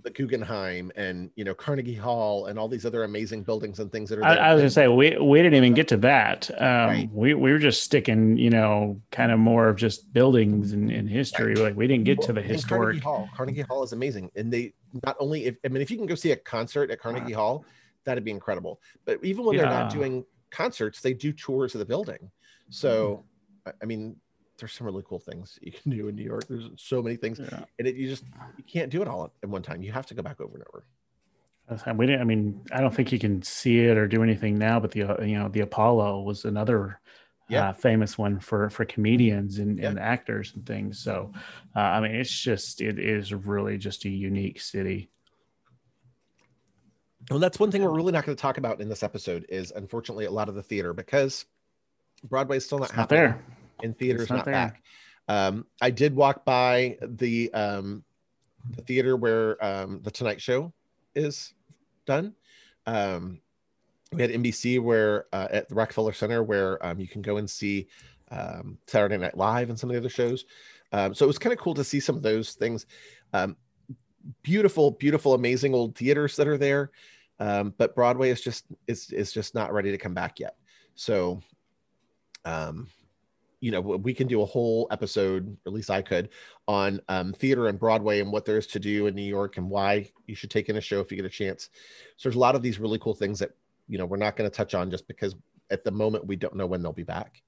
the Guggenheim and you know Carnegie Hall and all these other amazing buildings and things that are. I, I, was gonna say we we didn't even get to that. Um, Right. We we were just sticking, you know, kind of more of just buildings and, and history. Like we didn't get to the historic. Carnegie Hall. Carnegie Hall is amazing, and they not only. If, I mean, if you can go see a concert at Carnegie Hall, that'd be incredible. But even when they're not doing concerts, they do tours of the building. So, I- I mean, there's some really cool things you can do in New York. There's so many things, Yeah. and it, you just you can't do it all at one time. You have to go back over and over. We didn't. I mean, I don't think you can see it or do anything now. But the uh, you know the Apollo was another Yeah. uh, famous one for for comedians and, Yeah. and actors and things. So, uh, I mean, it's just it is really just a unique city. Well, that's one thing we're really not going to talk about in this episode. Is unfortunately a lot of the theater because Broadway is still not It's not there. And theater's not not, back. Um, I did walk by the um, the theater where um, the Tonight Show is done. Um, we had NBC where uh, at the Rockefeller Center where um, you can go and see um, Saturday Night Live and some of the other shows. Um, so it was kind of cool to see some of those things. Um, beautiful, beautiful, amazing old theaters that are there, um, but Broadway is just is is just not ready to come back yet. So um, you know we can do a whole episode or at least i could on um, theater and broadway and what there is to do in new york and why you should take in a show if you get a chance. So there's a lot of these really cool things that you know we're not going to touch on just because at the moment we don't know when they'll be back.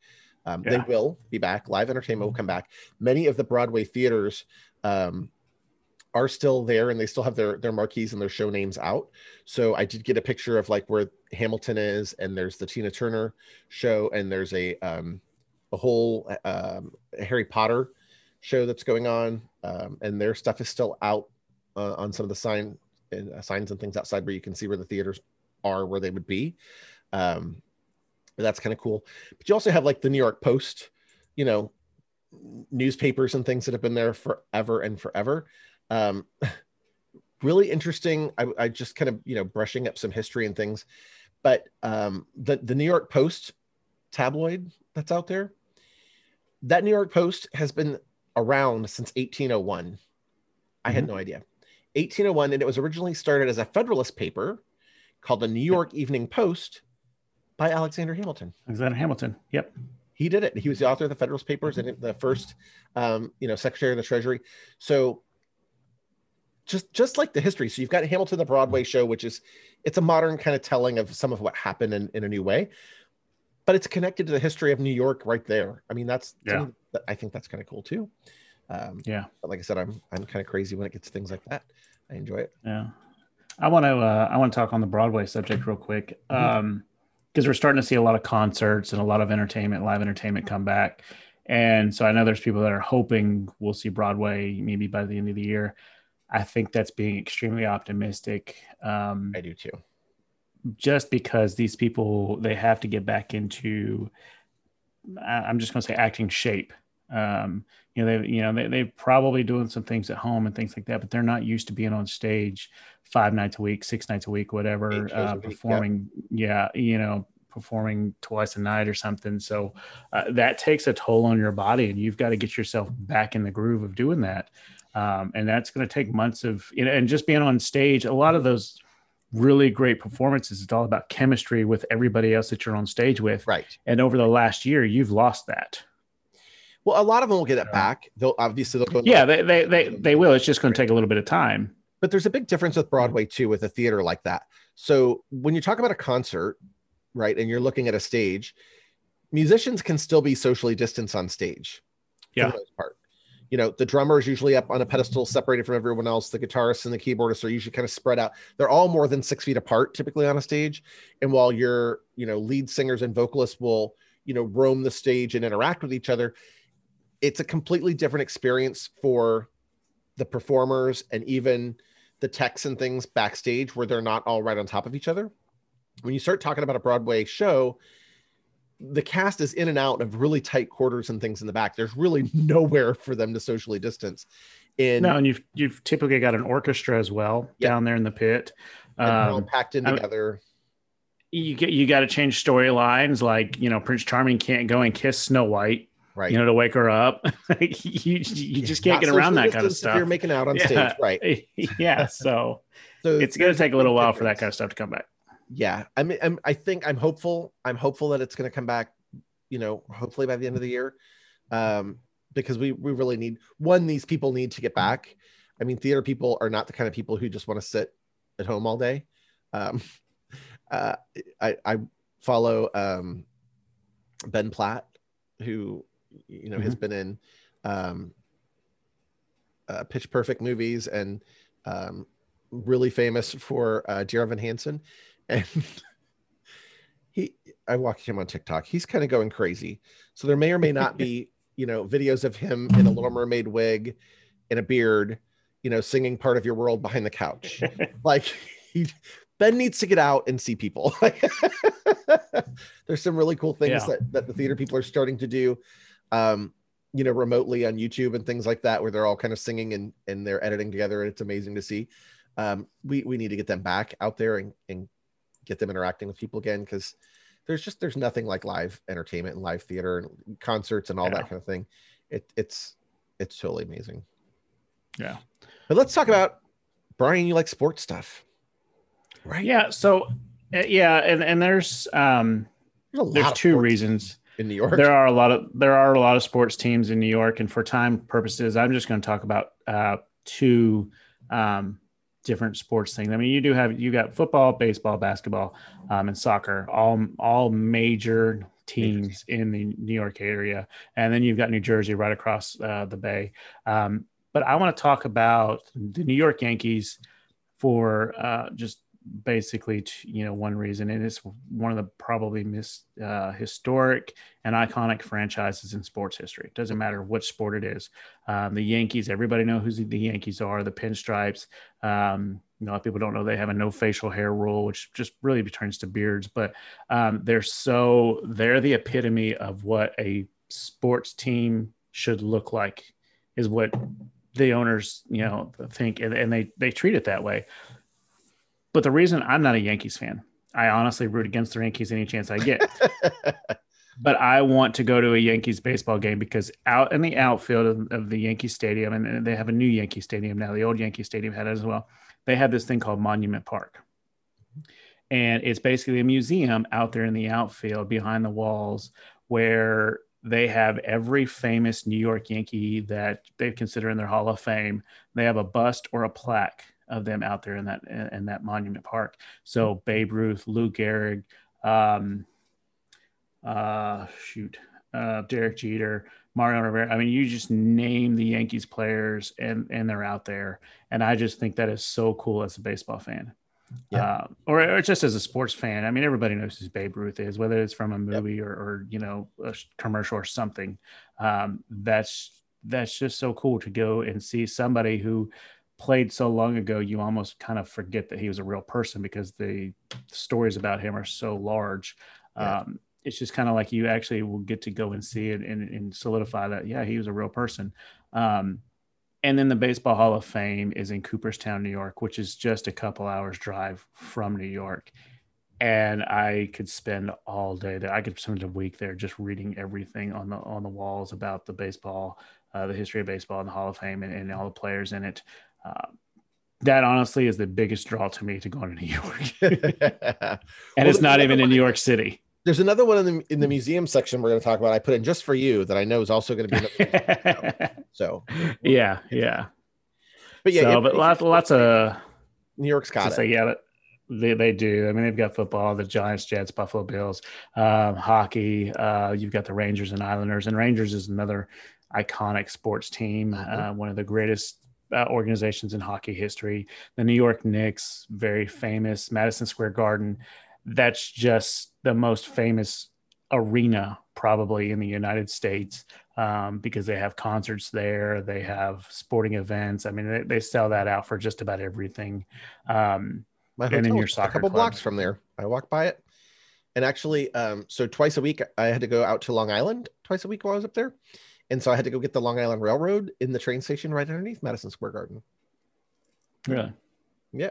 Um, they will be back. Live entertainment will come back. Many of the broadway theaters um, are still there and they still have their their marquees and their show names out. So i did get a picture of like where hamilton is and there's the tina turner show and there's a um a whole um harry potter show that's going on um and their stuff is still out uh, on some of the sign uh, signs and things outside where you can see where the theaters are where they would be. Um that's kind of cool. But you also have like the new york post you know newspapers and things that have been there forever and forever. Um really interesting. I, I just kind of you know brushing up some history and things. But um the the new york post tabloid that's out there that new york post has been around since 1801 i had Mhm. no idea 1801 and it was originally started as a federalist paper called the new york evening post by alexander hamilton Alexander Hamilton. Yep. he did it. He was the author of the Federalist Papers and the first, um, you know, Secretary of the Treasury. So, just just like the history. So you've got Hamilton, the Broadway show, which is it's a modern kind of telling of some of what happened in, in a new way, but it's connected to the history of New York right there. I mean, that's Yeah. that- I think that's kind of cool too. Um, Yeah. but like I said, I'm I'm kind of crazy when it gets to things like that. I enjoy it. Yeah. I want to uh, I want to talk on the Broadway subject real quick. Mhm. Um because we're starting to see a lot of concerts and a lot of entertainment, live entertainment come back. And so I know there's people that are hoping we'll see Broadway maybe by the end of the year. I think that's being extremely optimistic. Um, I do too. Just because these people they have to get back into i'm just going to say acting shape. Um you know they you know they, they're probably doing some things at home and things like that but they're not used to being on stage five nights a week six nights a week whatever shows a uh, week, yeah. performing yeah you know performing twice a night or something. So uh, that takes a toll on your body and you've got to get yourself back in the groove of doing that. Um, and that's going to take months of you know and just being on stage a lot of those really great performances it's all about chemistry with everybody else that you're on stage with Right. and over the last year you've lost that Well, a lot of them will get it back. They'll obviously they'll go. yeah they they they, they will it's just going to take a little bit of time but there's a big difference with Broadway too, with a theater like that. So when you talk about a concert, right, and you're looking at a stage, musicians can still be socially distanced on stage. Yeah. For the most part. You know, the drummer is usually up on a pedestal separated from everyone else. The guitarists and the keyboardists are usually kind of spread out. They're all more than six feet apart typically on a stage. And while your, you know, lead singers and vocalists will, you know, roam the stage and interact with each other, it's a completely different experience for the performers and even the techs and things backstage where they're not all right on top of each other. When you start talking about a Broadway show, the cast is in and out of really tight quarters and things in the back. There's really nowhere for them to socially distance. In no and you've you've typically got an orchestra as well Yeah. down there in the pit and they're all um, packed in I- together. you get you got to change storylines like you know prince charming can't go and kiss snow white right? You know, to wake her up. you you just can't get around that kind of stuff. you're making out on yeah. stage, right? yeah. So, so it's going to take a little while for that kind of stuff to come back. Yeah, I mean, I'm, I think I'm hopeful. I'm hopeful that it's going to come back. You know, hopefully by the end of the year, um, because we we really need one. These people need to get back. I mean, theater people are not the kind of people who just want to sit at home all day. Um, uh, I, I follow um, Ben Platt, who you know mm-hmm. has been in um, uh, Pitch Perfect movies and um, really famous for uh, Dear Evan Hansen, and he I watched him on TikTok. He's kind of going crazy. So there may or may not be you know videos of him in a Little Mermaid wig, in a beard, you know, singing "Part of Your World" behind the couch. like he Ben needs to get out and see people. There's some really cool things yeah. that, that the theater people are starting to do, um, you know, remotely on YouTube and things like that, where they're all kind of singing and, and they're editing together. And it's amazing to see. Um, we, we need to get them back out there and, and get them interacting with people again. Cause there's just, there's nothing like live entertainment and live theater and concerts and all yeah. that kind of thing. It, it's, it's totally amazing. Yeah. But let's talk about Brian, you like sports stuff. Right. Yeah. So, uh, yeah, and and there's um there's, there's two reasons in New York. There are a lot of there are a lot of sports teams in New York, and for time purposes, I'm just going to talk about uh, two um, different sports things. I mean, you do have you got football, baseball, basketball, um, and soccer, all all major teams in the New York area, and then you've got New Jersey right across uh, the bay. Um, but I want to talk about the New York Yankees for uh, just basically you know one reason and it's one of the probably mis, uh, historic and iconic franchises in sports history. It doesn't matter which sport it is. Um, the yankees everybody know who the yankees are the pinstripes. Um, a lot of people don't know they have a no facial hair rule which just really turns to beards but um, they're so they're the epitome of what a sports team should look like is what the owners you know think and, and they they treat it that way but the reason I'm not a Yankees fan, I honestly root against the Yankees any chance I get. but I want to go to a Yankees baseball game because out in the outfield of, of the Yankee Stadium, and they have a new Yankee Stadium now. The old Yankee Stadium had it as well. They have this thing called Monument Park, and it's basically a museum out there in the outfield behind the walls where they have every famous New York Yankee that they consider in their Hall of Fame. They have a bust or a plaque of them out there in that in that monument park. So Babe Ruth, Lou Gehrig, um, uh, shoot, uh, Derek Jeter, Mariano Rivera. I mean, you just name the Yankees players, and and they're out there. And I just think that is so cool as a baseball fan. Yeah. Uh, or, or just as a sports fan. I mean, everybody knows who Babe Ruth is, whether it's from a movie yep. or, or, you know, a commercial or something. Um, that's that's just so cool to go and see somebody who played so long ago, you almost kind of forget that he was a real person because the stories about him are so large. Yeah. Um, it's just kind of like you actually will get to go and see it and, and solidify that, yeah, he was a real person. Um, and then the Baseball Hall of Fame is in Cooperstown, New York, which is just a couple hours drive from New York. And I could spend all day there. I could spend a week there just reading everything on the on the walls about the baseball, uh, the history of baseball, and the Hall of Fame, and, and all the players in it. Uh, that honestly is the biggest draw to me to go to New York. and well, it's not even in New York City. There's another one in the in the museum section we're going to talk about. I put in just for you that I know is also going to be. so yeah, yeah. But yeah, so, it, but lots lots of New York's got it. Say, yeah, they they do. I mean, they've got football, the Giants, Jets, Buffalo Bills, um, hockey. Uh, you've got the Rangers and Islanders, and Rangers is another iconic sports team, mm-hmm. uh, one of the greatest uh, organizations in hockey history. The New York Knicks, very famous, Madison Square Garden. That's just the most famous arena probably in the United States um, because they have concerts there, they have sporting events. I mean, they, they sell that out for just about everything. Um, My hotel, and in your soccer a couple clubs. blocks from there, I walk by it. And actually, um, so twice a week, I had to go out to Long Island twice a week while I was up there. And so I had to go get the Long Island Railroad in the train station right underneath Madison Square Garden. Really? Yeah.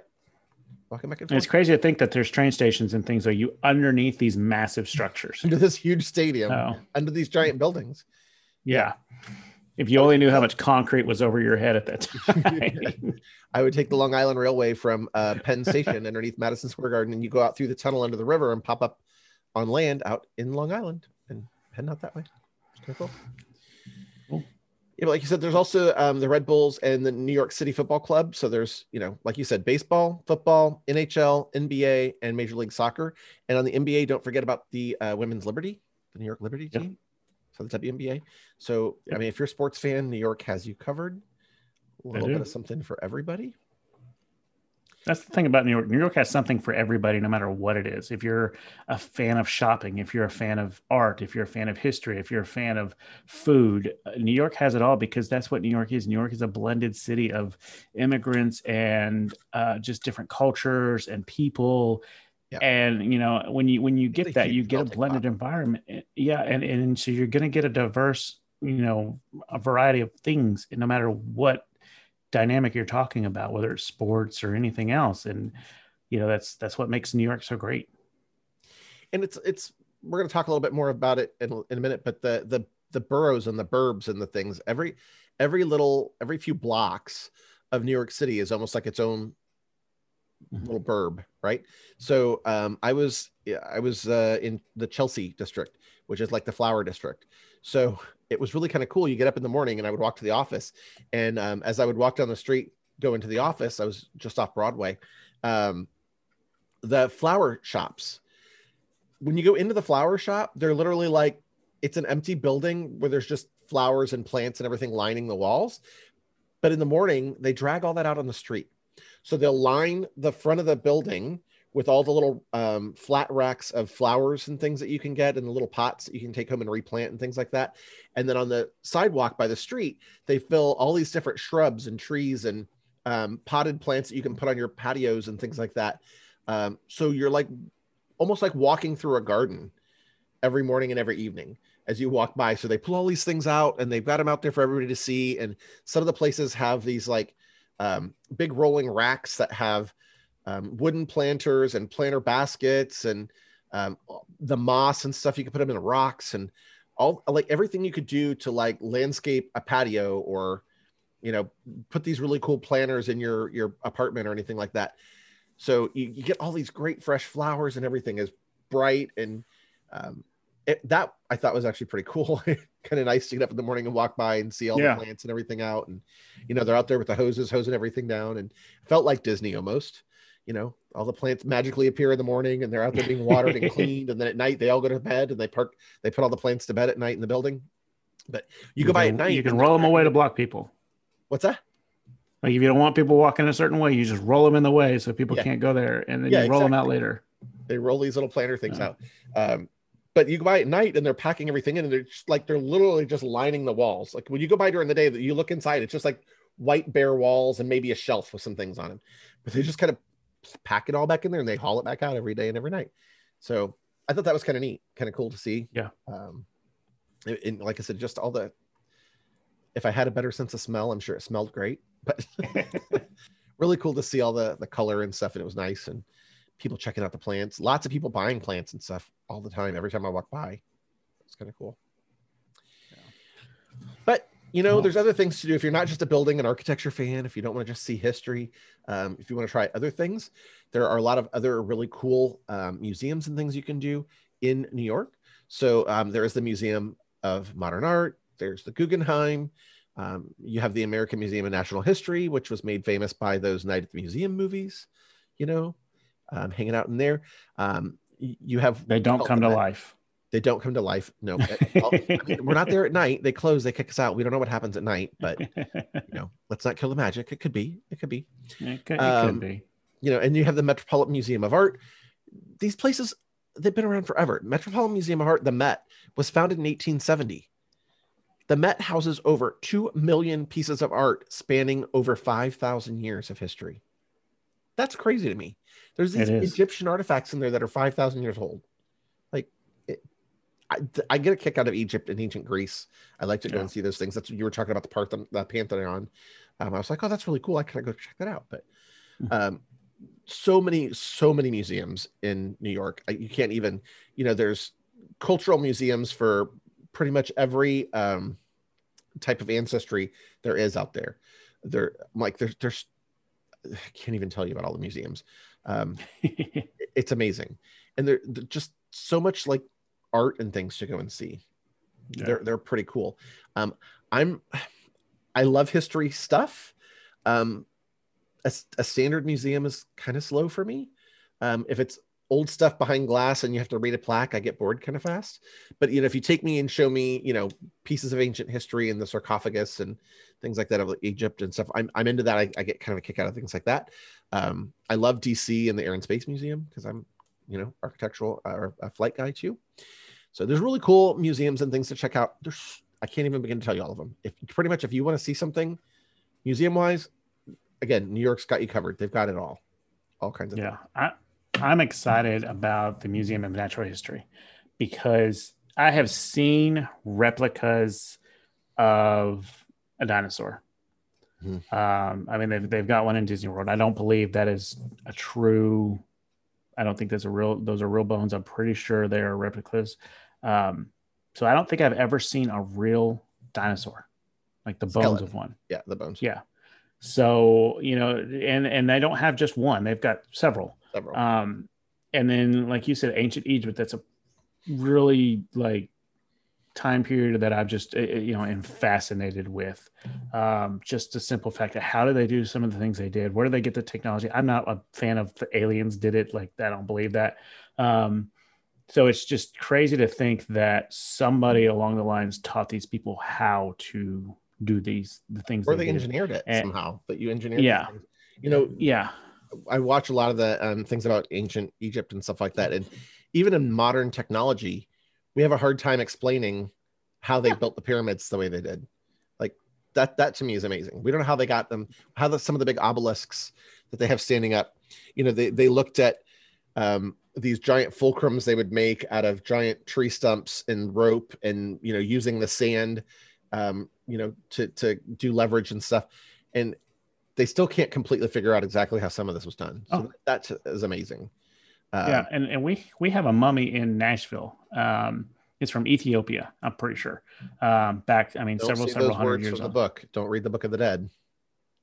Walking back and forth. It's crazy to think that there's train stations and things are you underneath these massive structures. Under this huge stadium, oh. under these giant buildings. Yeah. If you only knew how much concrete was over your head at that time. I would take the Long Island Railway from uh, Penn Station underneath Madison Square Garden, and you go out through the tunnel under the river and pop up on land out in Long Island and head out that way. It's kind of cool. cool. Yeah, like you said, there's also um, the Red Bulls and the New York City Football Club. So there's, you know, like you said, baseball, football, NHL, NBA, and Major League Soccer. And on the NBA, don't forget about the uh, Women's Liberty, the New York Liberty team. Yep for the WNBA. So, I mean, if you're a sports fan, New York has you covered. A little bit of something for everybody. That's the thing about New York. New York has something for everybody, no matter what it is. If you're a fan of shopping, if you're a fan of art, if you're a fan of history, if you're a fan of food, uh, New York has it all because that's what New York is. New York is a blended city of immigrants and uh, just different cultures and people yeah. And you know, when you when you get that, you get a blended pot. environment. Eh, yeah, and and so you're going to get a diverse, you know, a variety of things, no matter what dynamic you're talking about, whether it's sports or anything else. And you know, that's that's what makes New York so great. And it's it's we're going to talk a little bit more about it in, in a minute, but the the the boroughs and the burbs and the things every every little every few blocks of New York City is almost like its own mm-hmm. little burb, right? So um, I was I was uh, in the Chelsea district, which is like the flower district. So it was really kind of cool. You get up in the morning, and I would walk to the office, and um, as I would walk down the street, go into the office, I was just off Broadway. Um, the flower shops. When you go into the flower shop, they're literally like it's an empty building where there's just flowers and plants and everything lining the walls. But in the morning, they drag all that out on the street. So they'll line the front of the building with all the little um, flat racks of flowers and things that you can get and the little pots that you can take home and replant and things like that. And then on the sidewalk by the street, they fill all these different shrubs and trees and um, potted plants that you can put on your patios and things like that. Um, so you're like almost like walking through a garden every morning and every evening as you walk by. So they pull all these things out and they've got them out there for everybody to see. And some of the places have these like um, big rolling racks that have um, wooden planters and planter baskets and um, the moss and stuff. You could put them in the rocks and all like everything you could do to like landscape a patio or you know put these really cool planters in your your apartment or anything like that. So you, you get all these great fresh flowers and everything is bright and um, it, that I thought was actually pretty cool. kind of nice to get up in the morning and walk by and see all yeah. the plants and everything out. And, you know, they're out there with the hoses, hosing everything down and felt like Disney almost. You know, all the plants magically appear in the morning and they're out there being watered and cleaned. And then at night they all go to bed and they park, they put all the plants to bed at night in the building. But you, you go by at night. You can roll them away to block people. What's that? Like if you don't want people walking a certain way, you just roll them in the way so people yeah. can't go there, and then yeah, you roll exactly. them out later. They roll these little planter things out. Um, but you go by at night and they're packing everything in and they're just like they're literally just lining the walls like when you go by during the day that you look inside it's just like white bare walls and maybe a shelf with some things on it but they just kind of pack it all back in there and they haul it back out every day and every night so i thought that was kind of neat kind of cool to see yeah um and like i said just all the if i had a better sense of smell i'm sure it smelled great but really cool to see all the the color and stuff and it was nice and people checking out the plants lots of people buying plants and stuff all the time. Every time I walk by, it's kind of cool. Yeah. But you know, there's other things to do if you're not just a building and architecture fan. If you don't want to just see history, um, if you want to try other things, there are a lot of other really cool um, museums and things you can do in New York. So um, there is the Museum of Modern Art. There's the Guggenheim. Um, you have the American Museum of Natural History, which was made famous by those Night at the Museum movies. You know, um, hanging out in there. Um, you have they don't come to life they don't come to life. No I mean, we're not there at night. They close they kick us out. We don't know what happens at night but you know let's not kill the magic. It could be it could be. It could, um, it could be. you know and you have the metropolitan museum of art. These places they've been around forever. Metropolitan museum of art the met was founded in 1870 the met houses over 2 million pieces of art spanning over 5000 years of history. That's crazy to me. There's these Egyptian artifacts in there that are 5,000 years old. I, I, get a kick out of Egypt and ancient Greece. I like to go yeah. and see those things. That's what you were talking about the Parthenon, the Pantheon. Um, I was like, oh, that's really cool. I kind of go check that out. But hmm. um, so many, so many museums in New York. I, you can't even, you know, there's cultural museums for pretty much every um, type of ancestry there is out there. There, like there's there's I can't even tell you about all the museums. Um, it's amazing, and they're, just so much like art and things to go and see. Yeah. They're they're pretty cool. Um, I'm I love history stuff. Um, a, a standard museum is kind of slow for me. Um, if it's old stuff behind glass and you have to read a plaque, I get bored kind of fast. But you know, if you take me and show me, you know, pieces of ancient history and the sarcophagus and things like that of Egypt and stuff, I'm, I'm into that. I, I get kind of a kick out of things like that. Um, I love DC and the Air and Space Museum because I'm, you know, architectural uh, or a flight guy too. So there's really cool museums and things to check out. There's, I can't even begin to tell you all of them. If pretty much if you want to see something museum wise, again, New York's got you covered. They've got it all, all kinds of. Yeah, things. I, I'm excited about the Museum of Natural History because I have seen replicas of a dinosaur. Mm-hmm. Um, I mean, they've, they've got one in Disney World. I don't believe that is a true. I don't think that's a real. Those are real bones. I'm pretty sure they are replicas. Um, so I don't think I've ever seen a real dinosaur, like the Skeleton. bones of one. Yeah, the bones. Yeah. So you know, and and they don't have just one; they've got several. Several. Um, and then, like you said, ancient Egypt. That's a really like time period that I've just eh, eh, you know am fascinated with. Um, just the simple fact that how do they do some of the things they did? Where do they get the technology? I'm not a fan of the aliens did it. Like I don't believe that. Um, so it's just crazy to think that somebody along the lines taught these people how to do these the things or they, they engineered it and, somehow but you engineered yeah you know yeah I watch a lot of the um, things about ancient Egypt and stuff like that. And even in modern technology, we have a hard time explaining how they built the pyramids the way they did. Like that, that to me is amazing. We don't know how they got them, how the, some of the big obelisks that they have standing up, you know, they, they looked at um, these giant fulcrums they would make out of giant tree stumps and rope and, you know, using the sand, um, you know, to, to do leverage and stuff. And they still can't completely figure out exactly how some of this was done. So oh. that is amazing. Um, yeah, and, and we we have a mummy in Nashville. Um, it's from Ethiopia, I'm pretty sure. Um, back, I mean, several several hundred years. From the book. Don't read the Book of the Dead.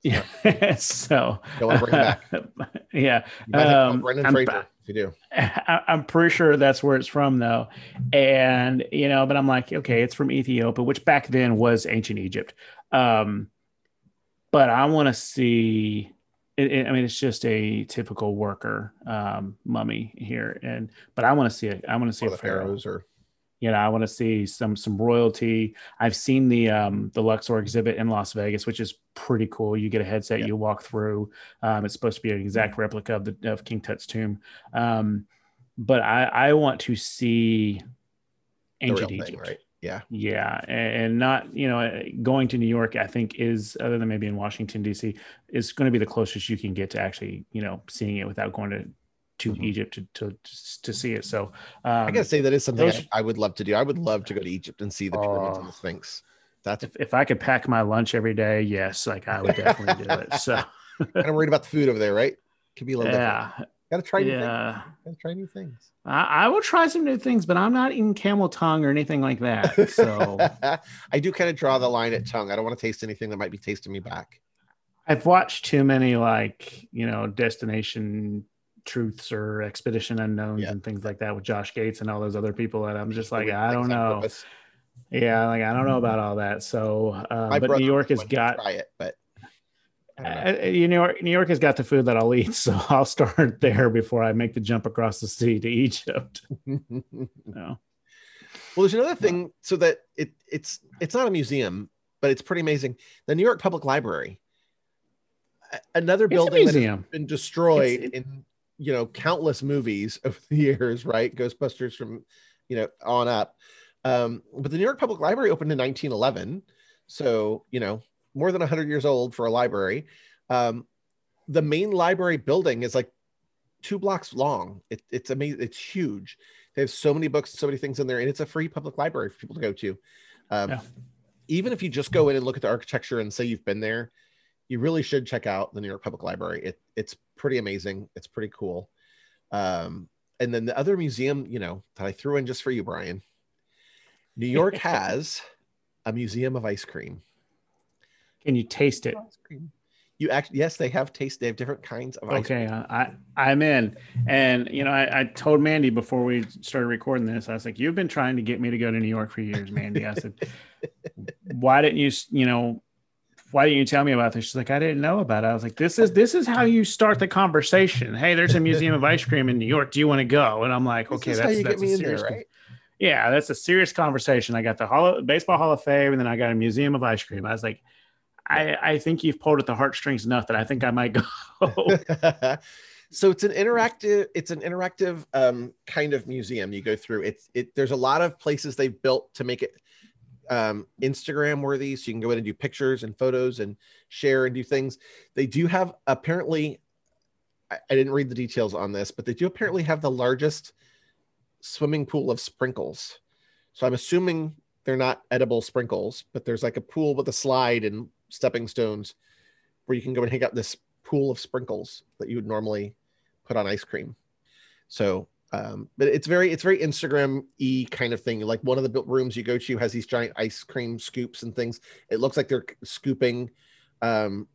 Yeah. so bring it back. yeah. Um, Brendan Fraser. If you do, I, I'm pretty sure that's where it's from, though. And you know, but I'm like, okay, it's from Ethiopia, which back then was ancient Egypt. Um, but I want to see. It, it, I mean, it's just a typical worker um, mummy here, and but I want to see it. I want to see or a pharaoh. or you know, I want to see some some royalty. I've seen the um, the Luxor exhibit in Las Vegas, which is pretty cool. You get a headset, yeah. you walk through. Um, it's supposed to be an exact replica of the of King Tut's tomb. Um, but I I want to see ancient Egypt. Right? Yeah. Yeah. And not, you know, going to New York, I think is, other than maybe in Washington, D.C., is going to be the closest you can get to actually, you know, seeing it without going to to mm-hmm. Egypt to, to to see it. So um, I gotta say that is something those, I, I, would love to do. I would love to go to Egypt and see the pyramids uh, and the Sphinx. That's if, if I could pack my lunch every day, yes, like I would definitely do it. So I'm worried about the food over there, right? Could be a little yeah. Different. Gotta try new yeah. things. Gotta try new things. I, I, will try some new things, but I'm not eating camel tongue or anything like that. So I do kind of draw the line at tongue. I don't want to taste anything that might be tasting me back. I've watched too many like, you know, destination truths or expedition unknowns yeah. and things like that with Josh Gates and all those other people that I'm just like, I don't know. Yeah, like I don't know about all that. So, uh, but New York has got try it, but uh, you know, New York has got the food that I'll eat, so I'll start there before I make the jump across the sea to Egypt. no. Well, there's another thing, so that it it's it's not a museum, but it's pretty amazing. The New York Public Library, another building that has been destroyed it, in you know countless movies over the years, right? Ghostbusters from you know on up. Um, but the New York Public Library opened in 1911, so you know more than 100 years old for a library. Um, the main library building is like two blocks long. It, it's amazing. It's huge. They have so many books, so many things in there, and it's a free public library for people to go to. Um, yeah. Even if you just go in and look at the architecture and say you've been there, you really should check out the New York Public Library. It, it's pretty amazing. It's pretty cool. Um, and then the other museum, you know, that I threw in just for you, Brian. New York has a museum of ice cream. Can you taste it? Ice cream. You actually, yes, they have taste. They have different kinds of ice cream. Okay, I I'm in, and you know I, I told Mandy before we started recording this, I was like, "You've been trying to get me to go to New York for years, Mandy." I said, "Why didn't you, you know, why didn't you tell me about this?" She's like, "I didn't know about it." I was like, "This is this is how you start the conversation. Hey, there's a museum of ice cream in New York. Do you want to go?" And I'm like, "Okay, that's that's a in there, serious right? yeah, that's a serious conversation. I got the Hall of, baseball Hall of Fame, and then I got a museum of ice cream. I was like, I, I think you've pulled at the heartstrings enough that I think I might go. so it's an interactive it's an interactive um, kind of museum you go through it's it there's a lot of places they've built to make it um, instagram worthy so you can go in and do pictures and photos and share and do things they do have apparently I, I didn't read the details on this but they do apparently have the largest swimming pool of sprinkles so i'm assuming they're not edible sprinkles but there's like a pool with a slide and stepping stones where you can go and hang out this pool of sprinkles that you would normally put on ice cream. So, um, but it's very it's very Instagram y kind of thing. Like one of the rooms you go to has these giant ice cream scoops and things. It looks like they're scooping um,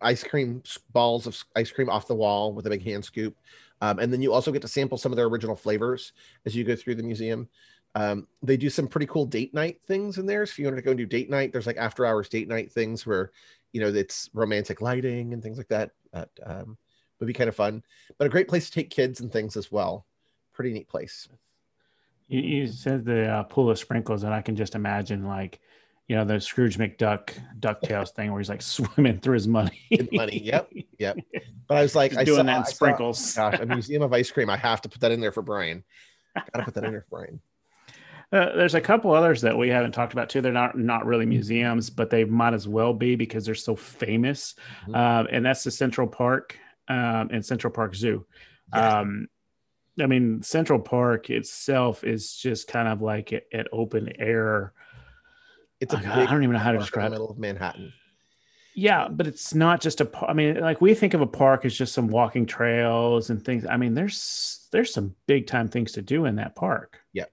ice cream balls of ice cream off the wall with a big hand scoop. Um, and then you also get to sample some of their original flavors as you go through the museum. Um, they do some pretty cool date night things in there. So if you want to go and do date night, there's like after hours date night things where you know it's romantic lighting and things like that. That um, would be kind of fun, but a great place to take kids and things as well. Pretty neat place. you, you said the uh, pool of sprinkles, and I can just imagine like, you know, the Scrooge McDuck Ducktales thing where he's like swimming through his money. Money, yep. Yep. But I was like, I doing saw, that in saw- sprinkles. gosh, a museum of ice cream. I have to put that in there for Brian. Got to put that in there for Brian. Uh, there's a couple others that we haven't talked about too. They're not not really museums, but they might as well be because they're so famous. Mhm. Um, and that's the Central Park um, and Central Park Zoo. Yes. Um, I mean, Central Park itself is just kind of like at open air. It's a I, big I don't even know how to park in the describe middle of Manhattan. Yeah, but it's not just a. I mean, like we think of a park as just some walking trails and things. I mean, there's there's some big time things to do in that park. Yeah,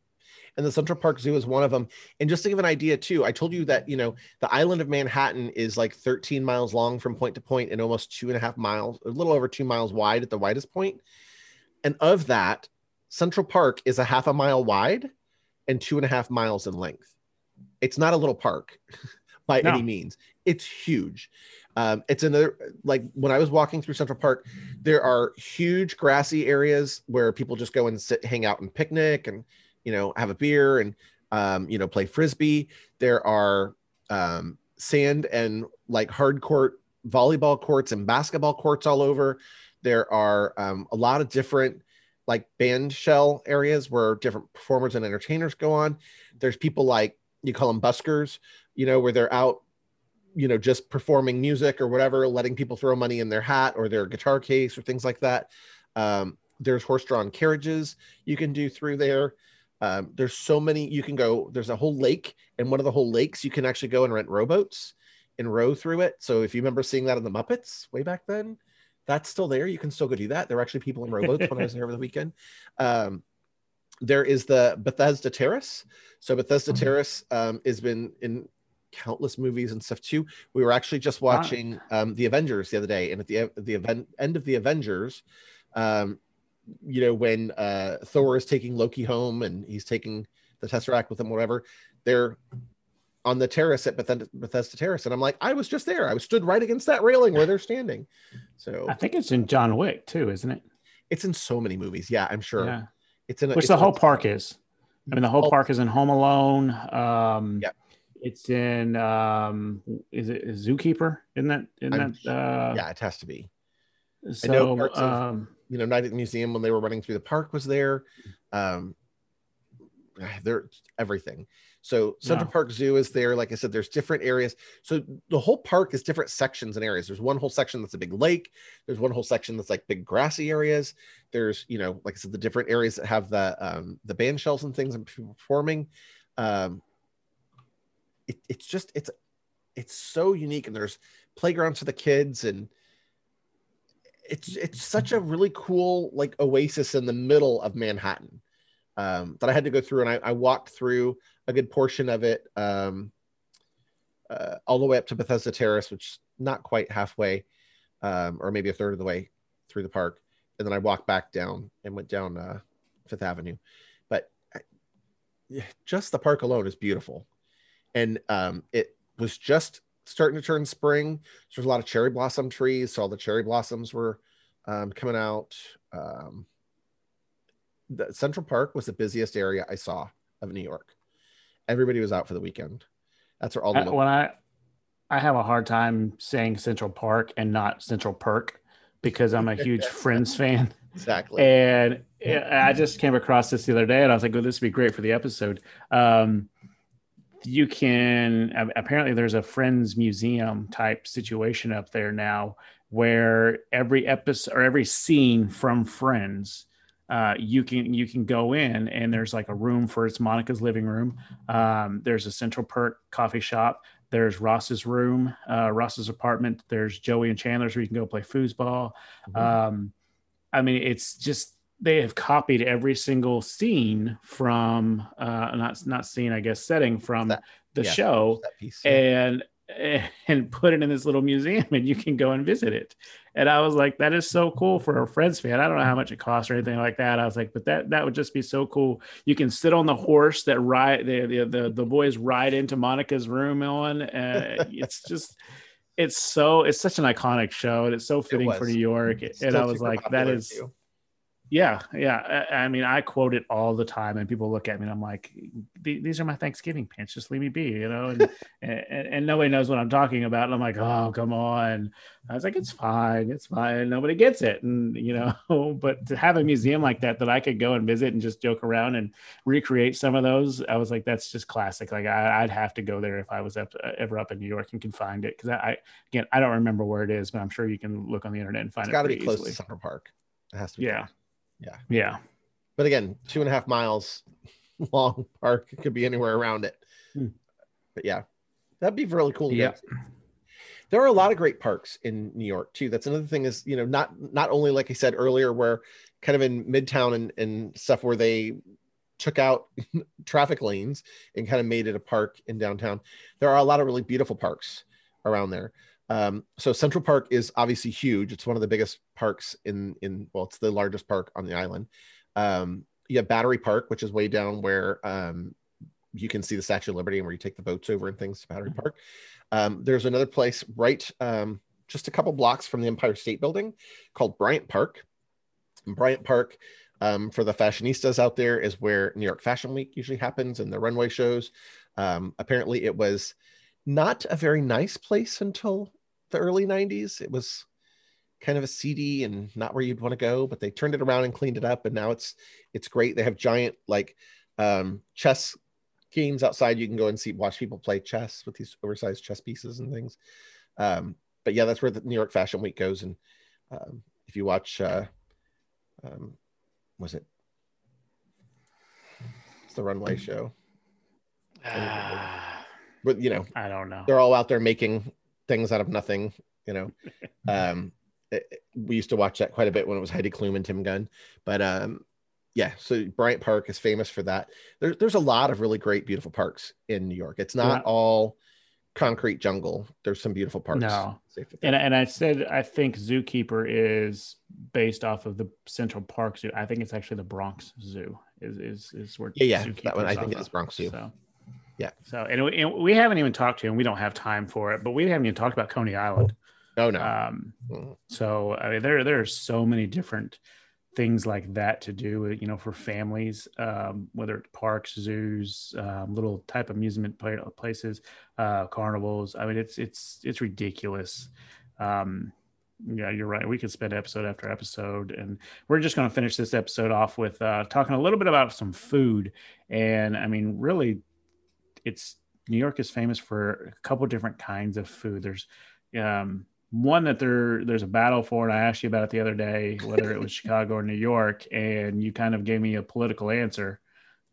and the Central Park Zoo is one of them. And just to give an idea, too, I told you that you know the island of Manhattan is like 13 miles long from point to point and almost two and a half miles, a little over two miles wide at the widest point. And of that, Central Park is a half a mile wide and two and a half miles in length. It's not a little park by No. any means. It's huge. Um, it's another like when I was walking through Central Park, there are huge grassy areas where people just go and sit, hang out and picnic and you know have a beer and um, you know play frisbee. There are um, sand and like hard court volleyball courts and basketball courts all over. There are um, a lot of different like band shell areas where different performers and entertainers go on. There's people like you call them buskers, you know, where they're out, you know, just performing music or whatever, letting people throw money in their hat or their guitar case or things like that. Um, there's horse-drawn carriages you can do through there. Um, there's so many you can go. There's a whole lake, and one of the whole lakes you can actually go and rent rowboats and row through it. So if you remember seeing that in the Muppets way back then, that's still there. You can still go do that. There were actually people in rowboats when I was there over the weekend. Um, there is the Bethesda Terrace. So Bethesda Mhm. Terrace um, has been in countless movies and stuff too. We were actually just watching um, the Avengers the other day, and at the the event end of the Avengers, um, you know when uh, Thor is taking Loki home and he's taking the Tesseract with him, whatever. They're on the terrace at Bethesda, Bethesda Terrace, and I'm like, I was just there. I was stood right against that railing where they're standing. So I think it's in John Wick too, isn't it? it's in so many movies. Yeah, I'm sure. Yeah. It's in a, Which it's the whole park is. I mean, the whole Oh, park is in Home Alone. Um, Yep. It's in. Um, is it Zookeeper? Isn't that? Isn't I'm- that? Uh, Yeah, it has to be. i know So, parts of- um, you know, Night at the Museum when they were running through the park was there. Um, there, everything. So Central Yeah. Park Zoo is there. Like I said, there's different areas. So the whole park is different sections and areas. There's one whole section that's a big lake. There's one whole section that's like big grassy areas. There's, you know, like I said, the different areas that have the um, the band shells and things and people performing. Um, it, it's just it's it's so unique, and there's playgrounds for the kids and it's it's such a really cool like oasis in the middle of Manhattan um, that I had to go through, and I, I walked through a good portion of it um, uh, all the way up to Bethesda Terrace, which is not quite halfway, um, or maybe a third of the way through the park. And then I walked back down and went down uh, Fifth Avenue. But I, just the park alone is beautiful. And um, it was just starting to turn spring. So there's a lot of cherry blossom trees. So all the cherry blossoms were um, coming out. Um, the Central Park was the busiest area I saw of New York. Everybody was out for the weekend. That's where all the I, when I I have a hard time saying Central Park and not Central Perk because I'm a huge Friends fan. Exactly. And I just came across this the other day, and I was like, "Oh, this would be great for the episode." Um, you can apparently there's a Friends museum type situation up there now, where every episode or every scene from Friends uh, you can you can go in and there's like a room for it's Monica's living room. Um, there's a Central Perk coffee shop. There's Ross's room, uh, Ross's apartment. There's Joey and Chandler's where you can go play foosball. Mm-hmm. Um, I mean, it's just they have copied every single scene from uh, not not scene, I guess, setting from that, the yeah, show, piece, yeah. and and put it in this little museum and you can go and visit it. And I was like, that is so cool for a Friends fan. I don't know how much it costs or anything like that. I was like, but that that would just be so cool. You can sit on the horse that ride the the the, the boys ride into Monica's room on. Uh, it's just it's so it's such an iconic show and it's so fitting for New York. and I was like, that is too. Yeah, yeah. I, I, mean, I quote it all the time, and people look at me, and I'm like, "These are my Thanksgiving pants. Just leave me be," you know. And, and, and nobody knows what I'm talking about. And I'm like, "Oh, come on." I was like, "It's fine. It's fine. Nobody gets it." And you know, but to have a museum like that that I could go and visit and just joke around and recreate some of those, I was like, "That's just classic." Like I, would have to go there if I was up, ever up in New York and can find it because I, I, again, I don't remember where it is, but I'm sure you can look on the internet and find it's it. Got to be close easily. to Central Park. It has to be. Yeah. Close. Yeah. Yeah. But again, two and a half miles long park. It could be anywhere around it. Hmm. But yeah, that'd be really cool. Yeah. There are a lot of great parks in New York too. That's another thing is, you know, not not only like I said earlier, where kind of in Midtown and, and stuff where they took out traffic lanes and kind of made it a park in downtown. There are a lot of really beautiful parks around there. Um, so Central Park is obviously huge. It's one of the biggest parks in in well, it's the largest park on the island. Um, you have Battery Park, which is way down where um, you can see the Statue of Liberty and where you take the boats over and things to Battery mm-hmm. Park. Um, there's another place right um, just a couple blocks from the Empire State Building called Bryant Park. And Bryant Park, um, for the fashionistas out there, is where New York Fashion Week usually happens and the runway shows. Um, apparently, it was not a very nice place until the early 90s. It was kind of a seedy and not where you'd want to go, but they turned it around and cleaned it up and now it's it's great. They have giant like um chess games outside you can go and see watch people play chess with these oversized chess pieces and things. Um but yeah, that's where the New York Fashion Week goes and um, if you watch uh um was it it's the runway show. but you know, I don't know. They're all out there making things out of nothing, you know. um, it, we used to watch that quite a bit when it was Heidi Klum and Tim Gunn, but um, yeah. So Bryant Park is famous for that. There's there's a lot of really great, beautiful parks in New York. It's not yeah. all concrete jungle. There's some beautiful parks. No, and and I said I think Zookeeper is based off of the Central Park Zoo. I think it's actually the Bronx Zoo. Is is is where yeah yeah that one I think it's Bronx Zoo. So. Yeah. So, and we, and we haven't even talked to him. We don't have time for it, but we haven't even talked about Coney Island. Oh no. Um, mm. So I mean, there there are so many different things like that to do, you know, for families, um, whether it's parks, zoos, um, little type amusement places, uh, carnivals. I mean, it's it's it's ridiculous. Um, yeah, you're right. We could spend episode after episode, and we're just going to finish this episode off with uh, talking a little bit about some food. And I mean, really, it's New York is famous for a couple different kinds of food. There's um, one that there there's a battle for, and I asked you about it the other day, whether it was Chicago or New York, and you kind of gave me a political answer.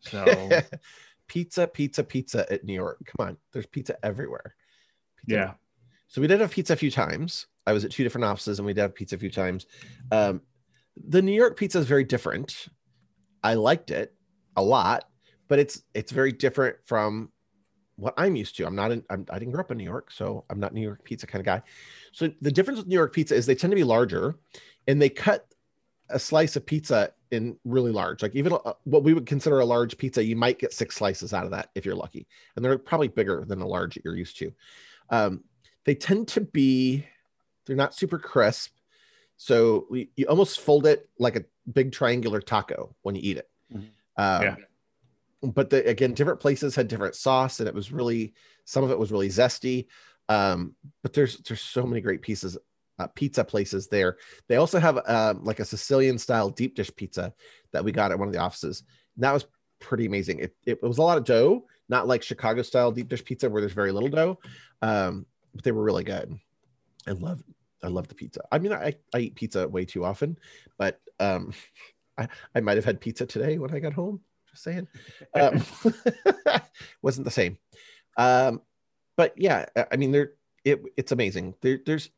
So pizza, pizza, pizza at New York. Come on, there's pizza everywhere. Pizza. Yeah. So we did have pizza a few times. I was at two different offices, and we did have pizza a few times. Um, the New York pizza is very different. I liked it a lot, but it's it's very different from what I'm used to. I'm not in, I'm, I didn't grow up in New York, so I'm not New York pizza kind of guy. So the difference with New York pizza is they tend to be larger and they cut a slice of pizza in really large. Like even a, what we would consider a large pizza, you might get six slices out of that if you're lucky. And they're probably bigger than the large that you're used to. Um, they tend to be, they're not super crisp. So we, you almost fold it like a big triangular taco when you eat it. Mm-hmm. Um, yeah but the, again, different places had different sauce, and it was really some of it was really zesty. Um, but there's there's so many great pieces, uh, pizza places there. They also have uh, like a Sicilian style deep dish pizza that we got at one of the offices. And that was pretty amazing. It, it, was a lot of dough, not like Chicago style deep dish pizza where there's very little dough, um, but they were really good. I love I love the pizza. I mean, I, I eat pizza way too often, but um, I, I might have had pizza today when I got home. Just saying. Um, wasn't the same. Um, but yeah, I mean, there it, it's amazing. There, there's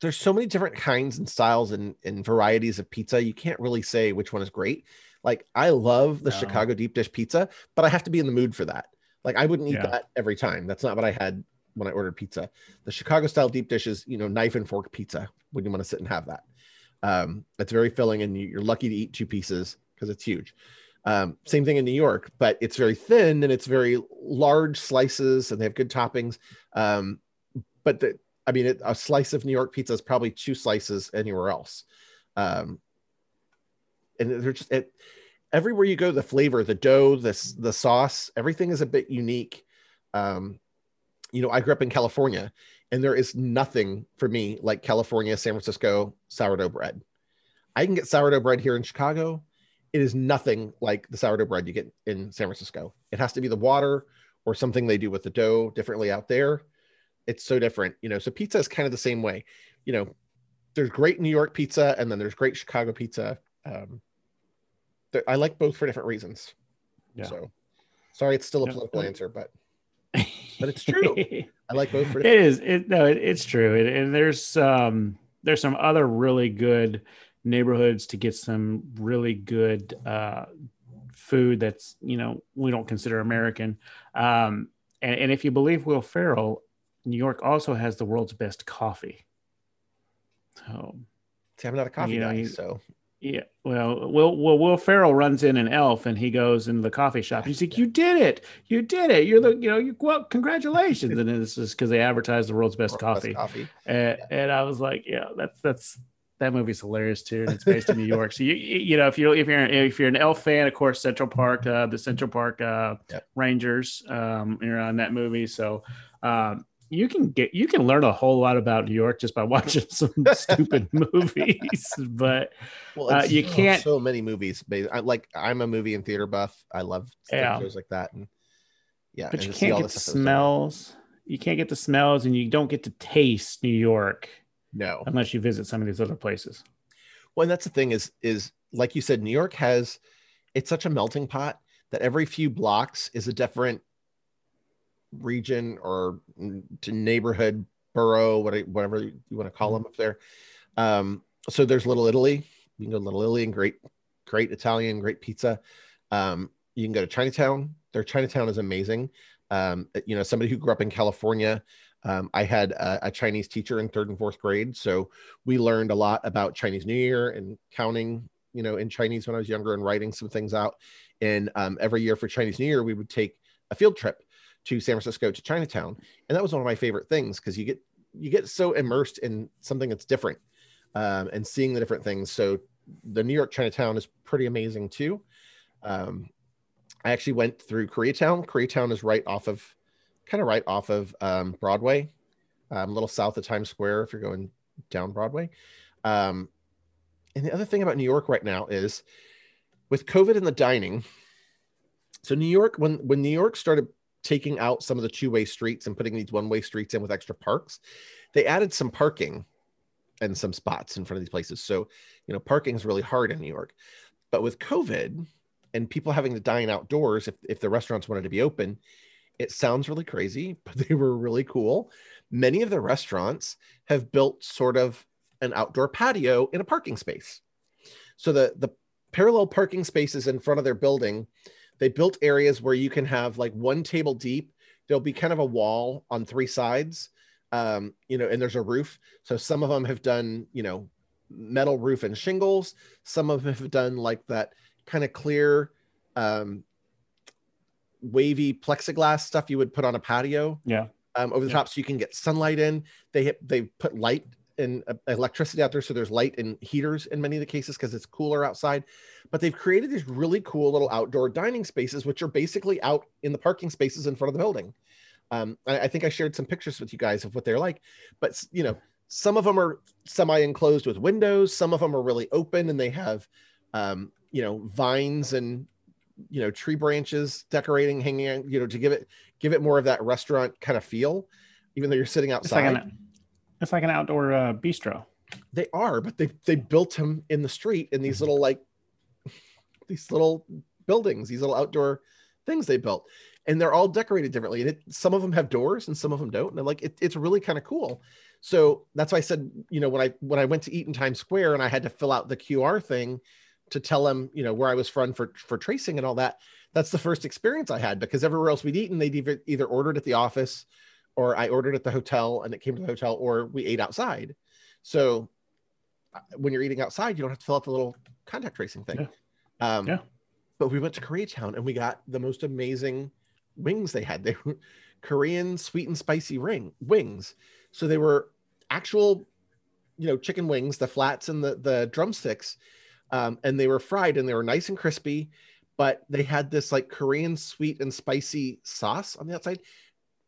there's so many different kinds and styles and, and varieties of pizza. You can't really say which one is great. Like I love the no. Chicago deep dish pizza, but I have to be in the mood for that. Like I wouldn't eat yeah. that every time. That's not what I had when I ordered pizza. The Chicago style deep dish is, you know, knife and fork pizza when you want to sit and have that. Um, it's very filling and you're lucky to eat two pieces because it's huge. Um, same thing in New York, but it's very thin and it's very large slices and they have good toppings. Um, but the, I mean, it, a slice of New York pizza is probably two slices anywhere else. Um, and they're just it, everywhere you go, the flavor, the dough, this the sauce, everything is a bit unique. Um, you know, I grew up in California, and there is nothing for me like California, San Francisco sourdough bread. I can get sourdough bread here in Chicago it is nothing like the sourdough bread you get in San Francisco. It has to be the water or something they do with the dough differently out there. It's so different, you know. So pizza is kind of the same way. You know, there's great New York pizza and then there's great Chicago pizza. Um, I like both for different reasons. Yeah. So sorry, it's still a political answer, but but it's true. I like both. For it is. It no, it, it's true. It, and there's um there's some other really good neighborhoods to get some really good uh, food that's you know we don't consider American. Um, and, and if you believe Will Ferrell, New York also has the world's best coffee. So, See, I'm not a coffee you know, guy, so yeah. Well, Will, Will Will Ferrell runs in an elf and he goes into the coffee shop. He's like, "You did it! You did it! You're the you know you well, congratulations!" and this is because they advertise the world's best world's coffee. Best coffee. And, yeah. and I was like, "Yeah, that's that's that movie's hilarious too, and it's based in New York. So you you know if you if you're if you're an Elf fan, of course Central Park, uh, the Central Park uh, yep. Rangers, um, you're on that movie. So um, you can get you can learn a whole lot about New York just by watching some stupid movies. But well, uh, you can't so many movies. I like I'm a movie and theater buff. I love yeah. shows like that, and yeah, but you can't get the smells. You can't get the smells, and you don't get to taste New York no. Unless you visit some of these other places. Well, and that's the thing is is like you said, New York has it's such a melting pot that every few blocks is a different region or to neighborhood borough, whatever you want to call them up there. Um, so there's Little Italy. You can go to Little Italy and great, great Italian, great pizza. Um, you can go to Chinatown. Their Chinatown is amazing. Um, you know, somebody who grew up in California, um, I had a, a, Chinese teacher in third and fourth grade, so we learned a lot about Chinese New Year and counting, you know, in Chinese when I was younger and writing some things out. And um, every year for Chinese New Year, we would take a field trip to San Francisco to Chinatown, and that was one of my favorite things because you get you get so immersed in something that's different um, and seeing the different things. So the New York Chinatown is pretty amazing too. Um, I actually went through Koreatown. Koreatown is right off of kind of right off of um, Broadway, um, a little south of Times Square if you're going down Broadway. Um, and the other thing about New York right now is with COVID and the dining. So New York, when when New York started taking out some of the two-way streets and putting these one-way streets in with extra parks, they added some parking and some spots in front of these places. So you know, parking is really hard in New York. But with COVID and people having to dine outdoors, if if the restaurants wanted to be open, it sounds really crazy, but they were really cool. Many of the restaurants have built sort of an outdoor patio in a parking space. So the the parallel parking spaces in front of their building, they built areas where you can have like one table deep. There'll be kind of a wall on three sides, um, you know, and there's a roof. So some of them have done, you know, metal roof and shingles. Some of them have done like that kind of clear, um, wavy plexiglass stuff you would put on a patio. Yeah. Um, over the Yeah. top, so you can get sunlight in. They hit, they put light and uh, electricity out there, so there's light and heaters in many of the cases because it's cooler outside. But they've created these really cool little outdoor dining spaces, which are basically out in the parking spaces in front of the building. Um, I, I think I shared some pictures with you guys of what they're like, but you know, some of them are semi-enclosed with windows. Some of them are really open, and they have, um, you know, vines and you know tree branches decorating, hanging, out, you know, to give it give it more of that restaurant kind of feel, even though you're sitting It's like outside. an it's like an outdoor uh, bistro. They are, but they they built them in the street in these little like these little buildings, these little outdoor things they built, and they're all decorated differently. And it, some of them have doors and some of them don't. And I'm like, it, it's really kind of cool. So that's why I said, you know, when I when I went to eat in Times Square and I had to fill out the QR thing to tell them, you know, where I was from for for tracing and all that. That's the first experience I had because everywhere else we'd eaten, they'd either, either ordered at the office or I ordered at the hotel and it came to the hotel, or we ate outside. So uh, when you're eating outside, you don't have to fill out the little contact tracing thing. Um, Yeah. But we went to Koreatown and we got the most amazing wings they had. They were Korean sweet and spicy ring wings. So they were actual, you know, chicken wings, the flats and the the drumsticks, um, and they were fried and they were nice and crispy. But they had this like Korean sweet and spicy sauce on the outside.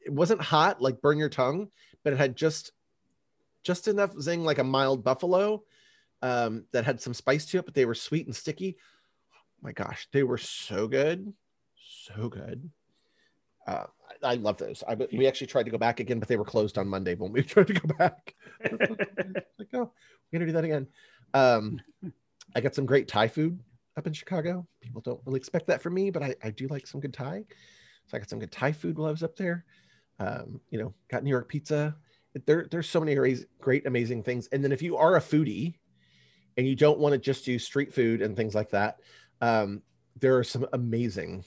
It wasn't hot, like burn your tongue, but it had just just enough zing, like a mild buffalo, um, that had some spice to it, but they were sweet and sticky. my gosh, they were so good, so good. Uh, I, I love those. I, we actually tried to go back again, but they were closed on Monday when we tried to go back. like, oh, we're gonna do that again. Um, I got some great Thai food up in Chicago. People don't really expect that from me, but I, I do like some good Thai. So I got some good Thai food while I was up there. Um, you know, got New York pizza. There, there's so many great, amazing things. And then if you are a foodie and you don't want to just do street food and things like that, um, there are some amazing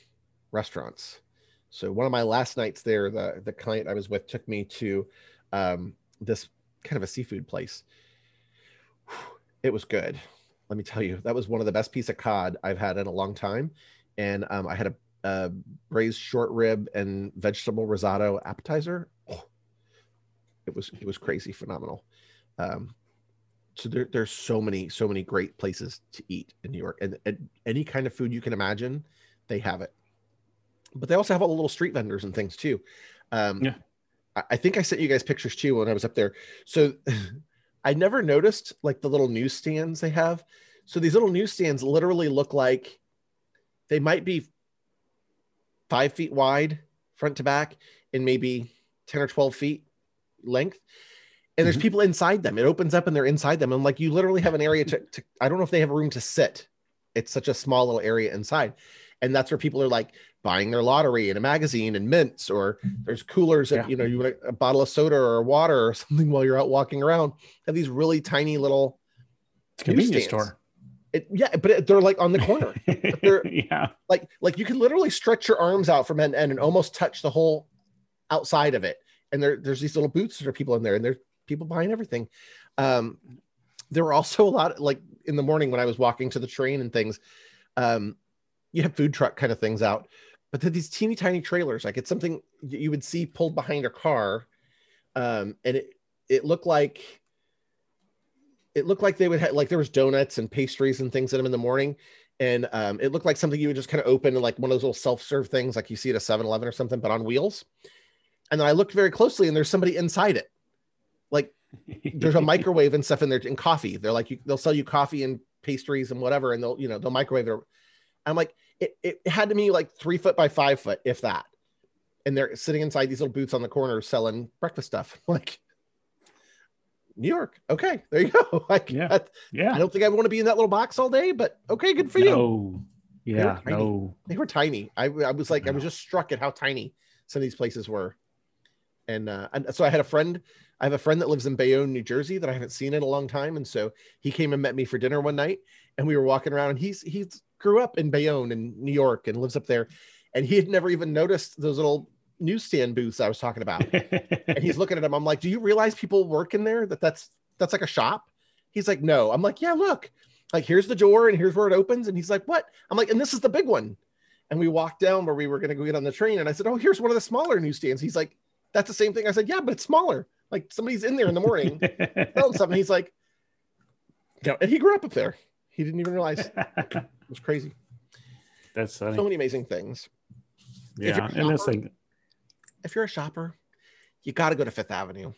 restaurants. So one of my last nights there, the the client I was with took me to um, this kind of a seafood place. It was good. Let me tell you, that was one of the best piece of cod I've had in a long time. And um, I had a, a braised short rib and vegetable risotto appetizer. Oh, it was it was crazy phenomenal. Um, so there, there's so many so many great places to eat in New York, and, and any kind of food you can imagine, they have it. But they also have all the little street vendors and things too. Um, Yeah. I, I think I sent you guys pictures too when I was up there. So I never noticed like the little newsstands they have. So these little newsstands literally look like they might be five feet wide front to back and maybe 10 or 12 feet length. And there's Mhm. people inside them. It opens up and they're inside them. And like you literally have an area to, to, I don't know if they have a room to sit. It's such a small little area inside. And that's where people are like buying their lottery in a magazine and mints, or there's coolers that, Yeah. you know, you want a, bottle of soda or water or something while you're out walking around. Have these really tiny little, It's convenience Newsstands. store. it, yeah, but it, they're like on the corner. they're- yeah. like like you can literally stretch your arms out from end to end and almost touch the whole outside of it and there, there's these little booths that are people in there and there's people buying everything um there were also a lot like in the morning when i was walking to the train and things um you have food truck kind of things out but they're these teeny tiny trailers like it's something you would see pulled behind a car um and it it looked like it looked like they would have like there was donuts and pastries and things in them in the morning. And um, it looked like something you would just kind of open like one of those little self-serve things like you see at a 7-eleven or something but on wheels. And then i looked very closely and there's somebody inside it. Like there's a microwave and stuff in there and coffee. They're like you, they'll sell you coffee and pastries and whatever and they'll you know they'll microwave it. I'm like it, it had to be like three foot by five foot if that and they're sitting inside these little booths on the corner selling breakfast stuff like new york okay there you go like Yeah. that- yeah. i don't think i want to be in that little box all day but okay good for you No. Yeah. tiny. No. they were tiny. I, I was like, I was just struck at how tiny some of these places were. And, uh, and so I had a friend, I have a friend that lives in Bayonne, New Jersey that I haven't seen in a long time. And so he came and met me for dinner one night and we were walking around and he's, he's grew up in Bayonne in New York and lives up there, and he had never even noticed those little newsstand booths I was talking about. and he's looking at them. I'm like, "Do you realize people work in there? That that's that's like a shop?" He's like, "No." I'm like, "Yeah, look, like here's the door and here's where it opens." And he's like, "What?" I'm like, "And this is the big one." And we walked down where we were going to go get on the train, and I said, "Oh, here's one of the smaller newsstands." He's like, "That's the same thing." I said, "Yeah, but it's smaller." Like somebody's in there in the morning selling something. He's like, "Yeah," and he grew up up there. He didn't even realize. was crazy. That's funny. So many amazing things. Yeah, and that's like if you're a shopper, you got to go to Fifth Avenue.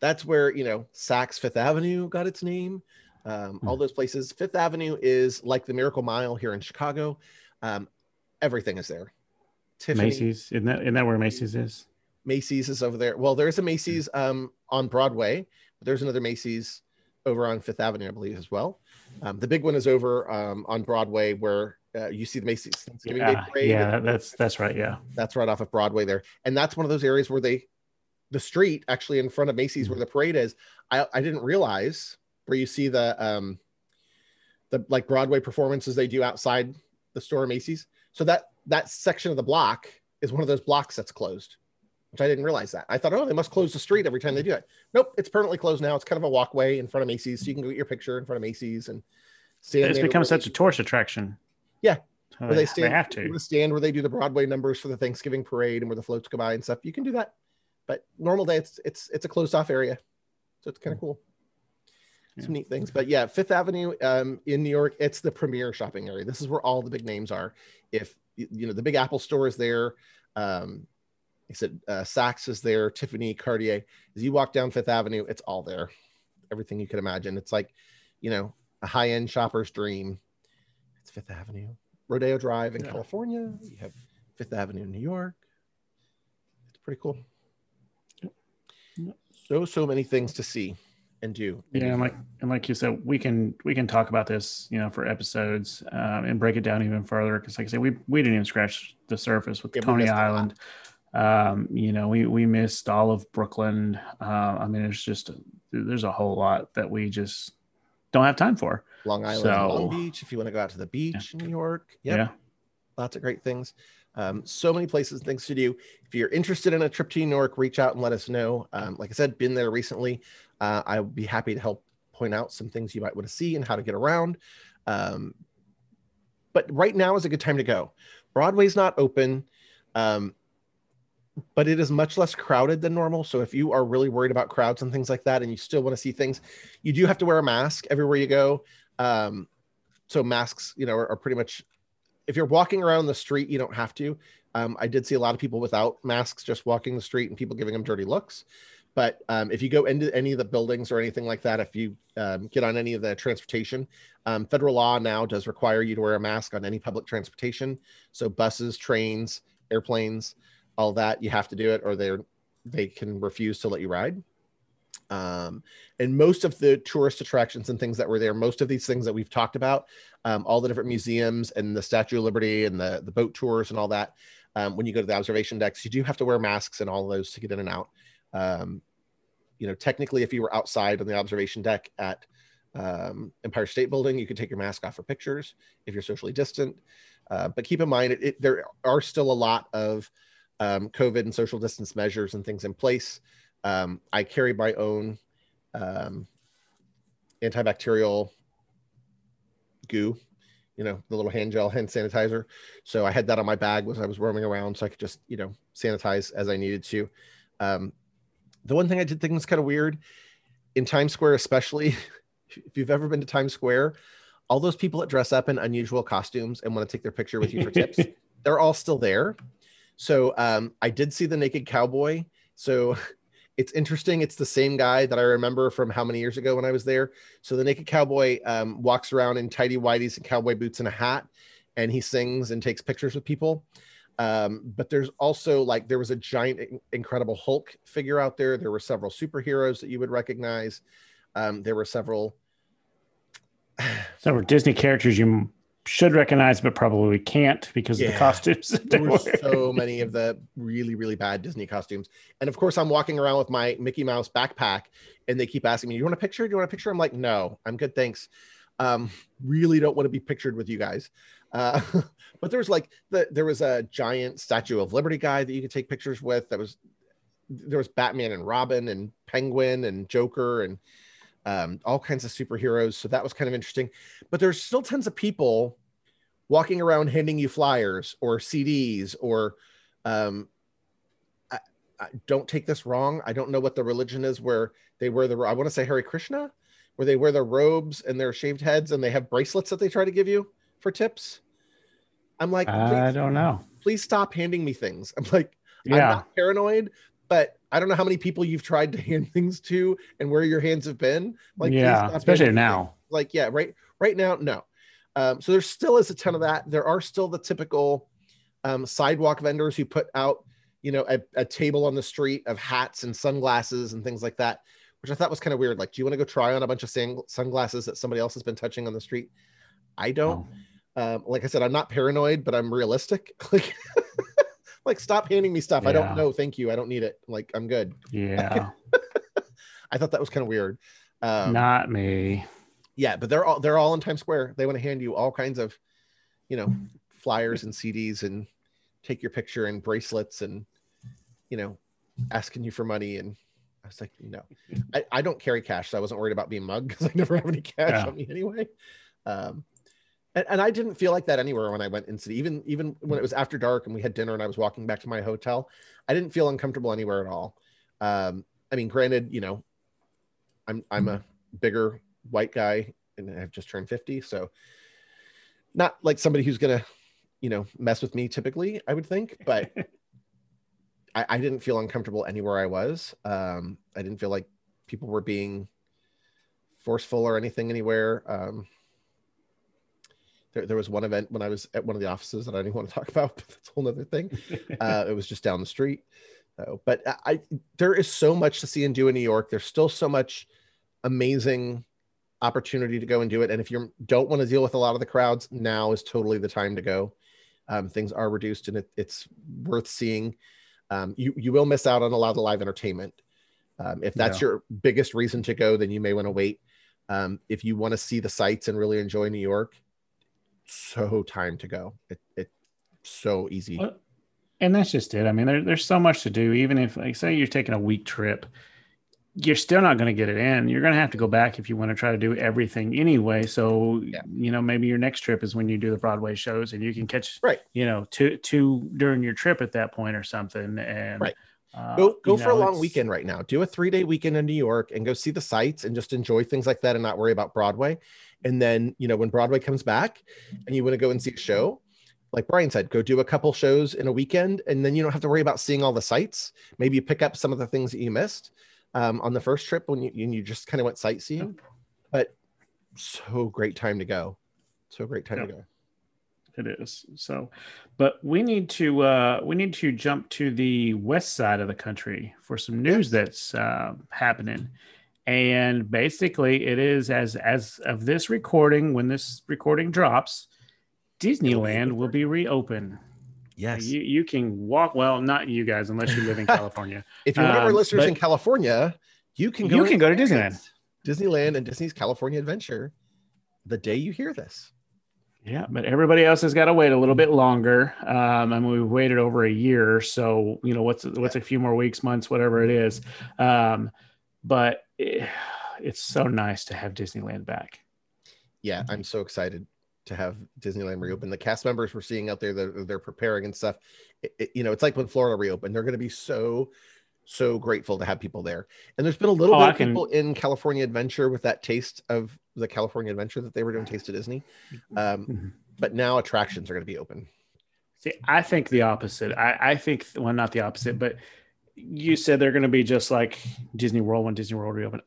That's where you know Saks Fifth Avenue got its name. Um, all those places. Fifth Avenue is like the Miracle Mile here in Chicago. Um, everything is there. Tiffany, Macy's, isn't that isn't that where Macy's is? Macy's is over there. Well, there's a Macy's um, on Broadway, but there's another Macy's over on Fifth Avenue, I believe, as well. Um, the big one is over um, on Broadway, where uh, you see the Macy's Thanksgiving yeah, Day parade. Yeah, that's that's right. Yeah, that's right off of Broadway there, and that's one of those areas where they, the street actually in front of Macy's where the parade is. I I didn't realize where you see the um, the like Broadway performances they do outside the store Macy's. So that that section of the block is one of those blocks that's closed, which I didn't realize that. I thought, oh, they must close the street every time they do it. Nope, it's permanently closed now. It's kind of a walkway in front of Macy's, so you can go get your picture in front of Macy's and stand. It's become such a tourist attraction. Yeah. So where they, stand, they have to stand where they do the Broadway numbers for the Thanksgiving parade and where the floats go by and stuff. You can do that, but normal day it's it's it's a closed off area, so it's kind of cool. Yeah. Some neat things, but yeah, Fifth Avenue um, in New York, it's the premier shopping area. This is where all the big names are. If you know the Big Apple store is there, um, I said uh, Saks is there, Tiffany, Cartier. As you walk down Fifth Avenue, it's all there. Everything you can imagine. It's like, you know, a high end shopper's dream it's Fifth Avenue, Rodeo Drive in yeah. California. You have Fifth Avenue in New York. It's pretty cool. So so many things to see and do. Yeah, and like and like you said, we can we can talk about this, you know, for episodes um, and break it down even further. Because like I said, we we didn't even scratch the surface with yeah, Coney Island. Um, you know, we we missed all of Brooklyn. Uh, I mean, it's just there's a whole lot that we just don't have time for. Long Island, so, Long Beach. If you want to go out to the beach yeah. in New York, yep. yeah, lots of great things. Um, so many places, and things to do. If you're interested in a trip to New York, reach out and let us know. Um, like I said, been there recently. Uh, I would be happy to help point out some things you might want to see and how to get around. Um, but right now is a good time to go. Broadway's not open. Um, but it is much less crowded than normal. So if you are really worried about crowds and things like that, and you still want to see things, you do have to wear a mask everywhere you go. Um, so masks, you know, are, are, pretty much. If you're walking around the street, you don't have to. Um, I did see a lot of people without masks just walking the street and people giving them dirty looks. But um, if you go into any of the buildings or anything like that, if you um, get on any of the transportation, um, federal law now does require you to wear a mask on any public transportation. So buses, trains, airplanes all that you have to do it or they're they can refuse to let you ride. Um, and most of the tourist attractions and things that were there most of these things that we've talked about um, all the different museums and the statue of liberty and the, the boat tours and all that um, when you go to the observation decks you do have to wear masks and all those to get in and out. Um, you know technically if you were outside on the observation deck at um, empire state building you could take your mask off for pictures if you're socially distant. Uh, but keep in mind it, it, there are still a lot of um, COVID and social distance measures and things in place. Um, I carry my own um, antibacterial goo, you know, the little hand gel hand sanitizer. So I had that on my bag as I was roaming around, so I could just, you know, sanitize as I needed to. Um, the one thing I did think was kind of weird in Times Square, especially if you've ever been to Times Square, all those people that dress up in unusual costumes and want to take their picture with you for tips, they're all still there. So um, I did see the Naked Cowboy. So it's interesting. It's the same guy that I remember from how many years ago when I was there. So the Naked Cowboy um, walks around in tidy whities and cowboy boots and a hat, and he sings and takes pictures with people. Um, but there's also like there was a giant, incredible Hulk figure out there. There were several superheroes that you would recognize. Um, there were several. several Disney characters you should recognize but probably can't because yeah. of the costumes. there were so many of the really really bad Disney costumes, and of course I'm walking around with my Mickey Mouse backpack, and they keep asking me, "Do "You want a picture? Do you want a picture?" I'm like, "No, I'm good, thanks." Um, really don't want to be pictured with you guys. Uh, but there was like the there was a giant Statue of Liberty guy that you could take pictures with. That was there was Batman and Robin and Penguin and Joker and um, all kinds of superheroes. So that was kind of interesting. But there's still tons of people walking around handing you flyers or CDs or um, I, I, don't take this wrong. I don't know what the religion is where they wear the I want to say Hare Krishna, where they wear their robes and their shaved heads and they have bracelets that they try to give you for tips. I'm like, I don't know. Please stop handing me things. I'm like, yeah. I'm not paranoid, but I don't know how many people you've tried to hand things to and where your hands have been. Like, yeah, especially now. Like, yeah, right, right now, no. Um, so there still is a ton of that. There are still the typical um, sidewalk vendors who put out, you know, a, a, table on the street of hats and sunglasses and things like that, which I thought was kind of weird. Like, do you want to go try on a bunch of sunglasses that somebody else has been touching on the street? I don't. Oh. Um, like I said, I'm not paranoid, but I'm realistic. like, like stop handing me stuff. Yeah. I don't know. Thank you. I don't need it. Like, I'm good. Yeah. I thought that was kind of weird. Um, not me yeah, but they're all they're all in Times Square. They want to hand you all kinds of, you know, flyers and CDs and take your picture and bracelets and, you know, asking you for money. And I was like, no, I, I don't carry cash, so I wasn't worried about being mugged because I never have any cash yeah. on me anyway. Um, and, and I didn't feel like that anywhere when I went into the, even even when it was after dark and we had dinner and I was walking back to my hotel, I didn't feel uncomfortable anywhere at all. Um, I mean, granted, you know, I'm I'm a bigger white guy and I've just turned 50. So not like somebody who's gonna, you know, mess with me typically, I would think, but I, I, didn't feel uncomfortable anywhere I was. Um, I didn't feel like people were being forceful or anything anywhere. Um, there, there was one event when I was at one of the offices that I didn't want to talk about, but that's a whole other thing. Uh, it was just down the street. So, but I, there is so much to see and do in New York. There's still so much amazing opportunity to go and do it. And if you don't want to deal with a lot of the crowds, now is totally the time to go. Um, things are reduced and it, it's worth seeing. Um, you, you will miss out on a lot of the live entertainment. Um, if that's yeah. your biggest reason to go, then you may want to wait. Um, if you want to see the sights and really enjoy New York, so time to go. It, it so easy. And that's just it. I mean, there, there's so much to do. Even if, like, say you're taking a week trip, you're still not going to get it in. You're going to have to go back if you want to try to do everything anyway. So, yeah. you know, maybe your next trip is when you do the Broadway shows and you can catch, right. you know, two, two during your trip at that point or something. And, right. Uh, go go for know, a long weekend right now. Do a three day weekend in New York and go see the sights and just enjoy things like that and not worry about Broadway. And then, you know, when Broadway comes back and you want to go and see a show, like Brian said, go do a couple shows in a weekend and then you don't have to worry about seeing all the sights. Maybe you pick up some of the things that you missed um, on the first trip when you, you just kind of went sightseeing. But so great time to go. So great time to go. It is. So, but we need to uh, we need to jump to the west side of the country for some news that's uh, happening. And basically, it is as as of this recording, when this recording drops, Disneyland will be reopened. Yes. You, you can walk. Well, not you guys, unless you live in California. if you're one of our um, listeners in California, you can go. You can go to Disneyland. Disneyland and Disney's California Adventure the day you hear this. Yeah, but everybody else has got to wait a little bit longer. Um, I mean, we've waited over a year, so you know what's what's a few more weeks, months, whatever it is. Um, but it, it's so nice to have Disneyland back. Yeah, I'm so excited to have Disneyland reopen. The cast members we're seeing out there, they're, they're preparing and stuff. It, it, you know, it's like when Florida reopened. They're going to be so, so grateful to have people there. And there's been a little oh, bit of people in California Adventure with that taste of the California Adventure that they were doing Taste of Disney. Um, mm-hmm. But now attractions are going to be open. See, I think the opposite. I, I think, well, not the opposite, but you said they're going to be just like Disney World when Disney World reopened.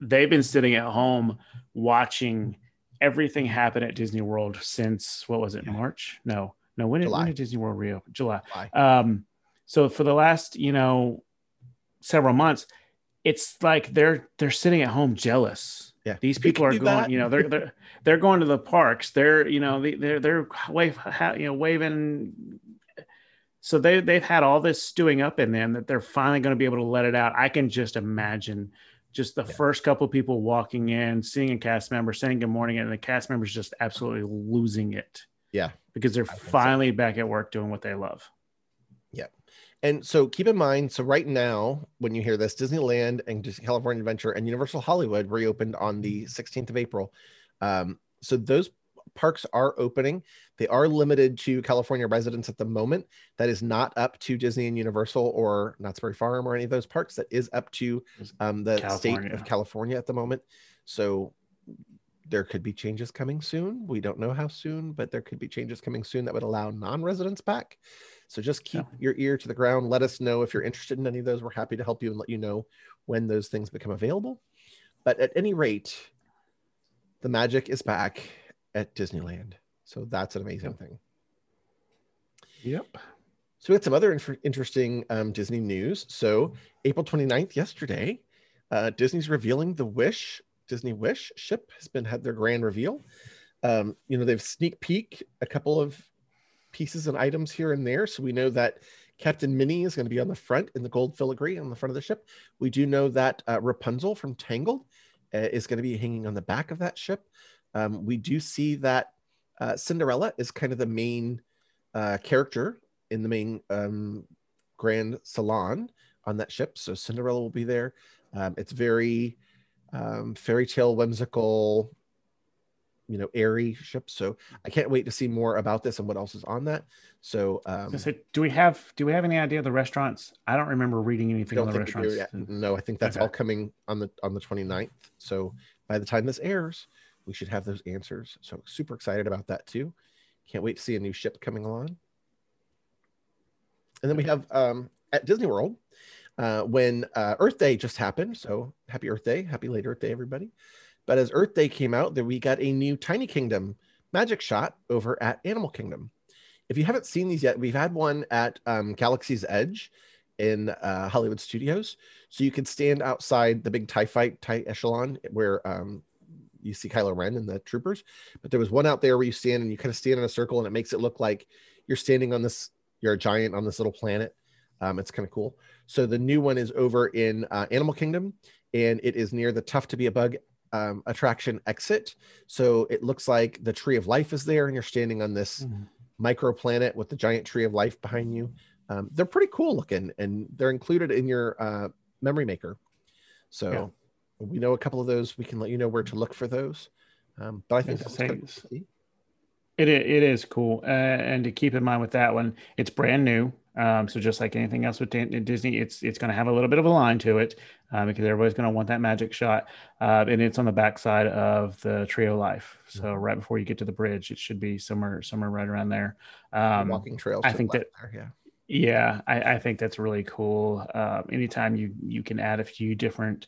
They've been sitting at home watching everything happen at Disney World since what was it. March? No, no. When did, when did Disney World reopen? July. July. Um, so for the last, you know, several months, it's like they're they're sitting at home jealous. Yeah, these people are going. That. You know, they're they're they're going to the parks. They're you know they're they're wave you know waving. So they they've had all this stewing up in them that they're finally going to be able to let it out. I can just imagine just the yeah. first couple of people walking in, seeing a cast member, saying good morning, and the cast member's just absolutely losing it. Yeah. Because they're finally so. back at work doing what they love. Yeah. And so keep in mind, so right now, when you hear this, Disneyland and California Adventure and Universal Hollywood reopened on the 16th of April. Um, so those parks are opening. They are limited to California residents at the moment. That is not up to Disney and Universal or Knott's Berry Farm or any of those parks. That is up to um, the California. state of California at the moment. So there could be changes coming soon. We don't know how soon, but there could be changes coming soon that would allow non-residents back. So just keep yeah. your ear to the ground. Let us know if you're interested in any of those. We're happy to help you and let you know when those things become available. But at any rate, the magic is back at Disneyland. So that's an amazing yep. thing. Yep. So we had some other inf- interesting um, Disney news. So April 29th, yesterday, uh, Disney's revealing the Wish Disney Wish ship has been had their grand reveal. Um, you know, they've sneak peek a couple of pieces and items here and there. So we know that Captain Minnie is going to be on the front in the gold filigree on the front of the ship. We do know that uh, Rapunzel from Tangled uh, is going to be hanging on the back of that ship. Um, we do see that uh, Cinderella is kind of the main uh, character in the main um, grand salon on that ship. So Cinderella will be there. Um, it's very um, fairy tale, whimsical, you know, airy ship. So I can't wait to see more about this and what else is on that. So, um, so do we have do we have any idea of the restaurants? I don't remember reading anything on the restaurants. No, I think that's okay. all coming on the on the 29th. So by the time this airs, we should have those answers. So super excited about that too. Can't wait to see a new ship coming along. And then we have um, at Disney World, uh, when uh, Earth Day just happened. So happy Earth Day, happy late Earth Day, everybody. But as Earth Day came out, there we got a new Tiny Kingdom magic shot over at Animal Kingdom. If you haven't seen these yet, we've had one at um, Galaxy's Edge in uh, Hollywood Studios. So you could stand outside the big TIE fight, TIE echelon, where um, you see Kylo Ren and the troopers. But there was one out there where you stand and you kind of stand in a circle and it makes it look like you're standing on this, you're a giant on this little planet. Um, it's kind of cool. So the new one is over in uh, Animal Kingdom, and it is near the Tough to Be a Bug um, attraction exit. So it looks like the Tree of Life is there, and you're standing on this mm-hmm. micro planet with the giant Tree of Life behind you. Um, they're pretty cool looking, and they're included in your uh, memory maker. So yeah. we know a couple of those. We can let you know where to look for those. Um, but I think that's kind of it, it is cool. Uh, and to keep in mind with that one, it's brand new. Um, so just like anything else with Disney, it's it's going to have a little bit of a line to it uh, because everybody's going to want that magic shot, uh, and it's on the backside of the Tree of Life. So mm-hmm. right before you get to the bridge, it should be somewhere somewhere right around there. Um, walking trails. I think that there, yeah. Yeah, I, I, think that's really cool. Uh, anytime you you can add a few different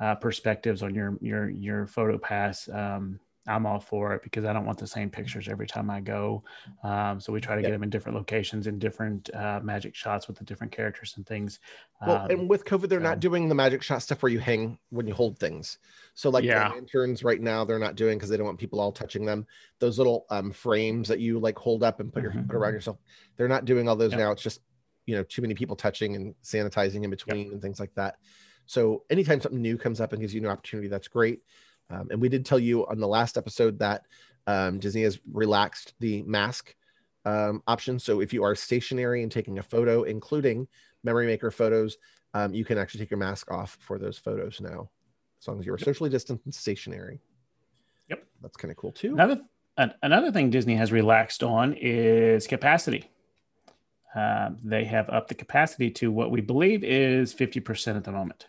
uh, perspectives on your your your photo pass. Um, I'm all for it because I don't want the same pictures every time I go. Um, so we try to get them in different locations in different uh, magic shots with the different characters and things. Well, um, and with COVID, they're so. not doing the magic shot stuff where you hang when you hold things. So like yeah. the lanterns right now, they're not doing because they don't want people all touching them. Those little um, frames that you like hold up and put your mm-hmm. put around yourself, they're not doing all those yep. now. It's just you know too many people touching and sanitizing in between yep. and things like that. So anytime something new comes up and gives you an opportunity, that's great. Um, and we did tell you on the last episode that um, Disney has relaxed the mask um, option. So if you are stationary and taking a photo, including memory maker photos, um, you can actually take your mask off for those photos now, as long as you're socially distant and stationary. Yep, that's kind of cool too. Another another thing Disney has relaxed on is capacity. Uh, they have upped the capacity to what we believe is 50% at the moment.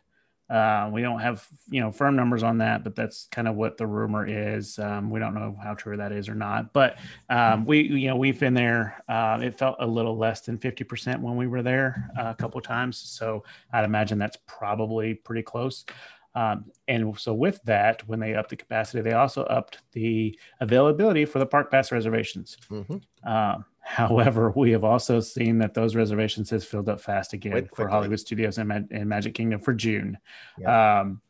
Uh, we don't have you know firm numbers on that, but that's kind of what the rumor is. Um, we don't know how true that is or not, but um, we you know we've been there. Uh, it felt a little less than fifty percent when we were there uh, a couple times, so I'd imagine that's probably pretty close. Um, and so with that, when they upped the capacity, they also upped the availability for the park pass reservations. Mm-hmm. However, we have also seen that those reservations has filled up fast again for Hollywood Studios and, and, Magic Kingdom for June. Yeah. Um,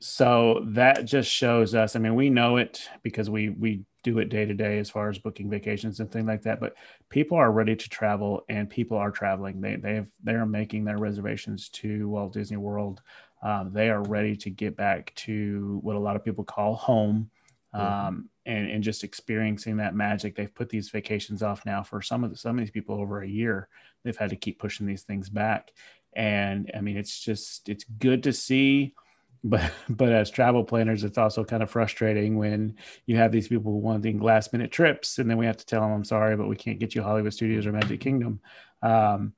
so that just shows us. I mean, we know it because we we do it day to day as far as booking vacations and things like that. But people are ready to travel, and people are traveling. They they have they are making their reservations to Walt Disney World um, they are ready to get back to what a lot of people call home. Um, mm-hmm. and and just experiencing that magic. They've put these vacations off now for some of the, some of these people over a year. They've had to keep pushing these things back, and I mean it's just it's good to see. But but as travel planners, it's also kind of frustrating when you have these people wanting last minute trips, and then we have to tell them, "I'm sorry, but we can't get you Hollywood Studios or Magic Kingdom." Um,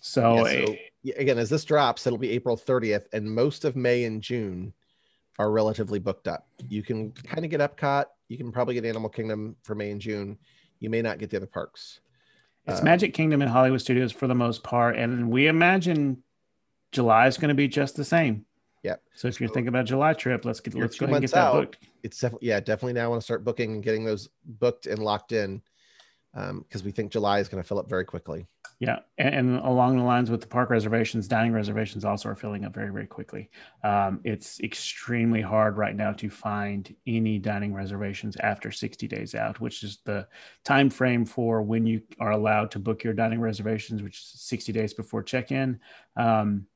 so, yeah, so again, as this drops, it'll be April 30th, and most of May and June are relatively booked up. You can kind of get Epcot. You can probably get Animal Kingdom for May and June. You may not get the other parks. It's uh, Magic Kingdom and Hollywood Studios for the most part, and we imagine July is going to be just the same. Yeah. So if you're thinking about July trip, let's get let's go ahead and get that out, booked. It's definitely yeah, definitely now I want to start booking and getting those booked and locked in because um, we think July is going to fill up very quickly. Yeah, and, and, along the lines with the park reservations, dining reservations also are filling up very, very quickly. Um, it's extremely hard right now to find any dining reservations after 60 days out, which is the time frame for when you are allowed to book your dining reservations, which is 60 days before check-in. Um,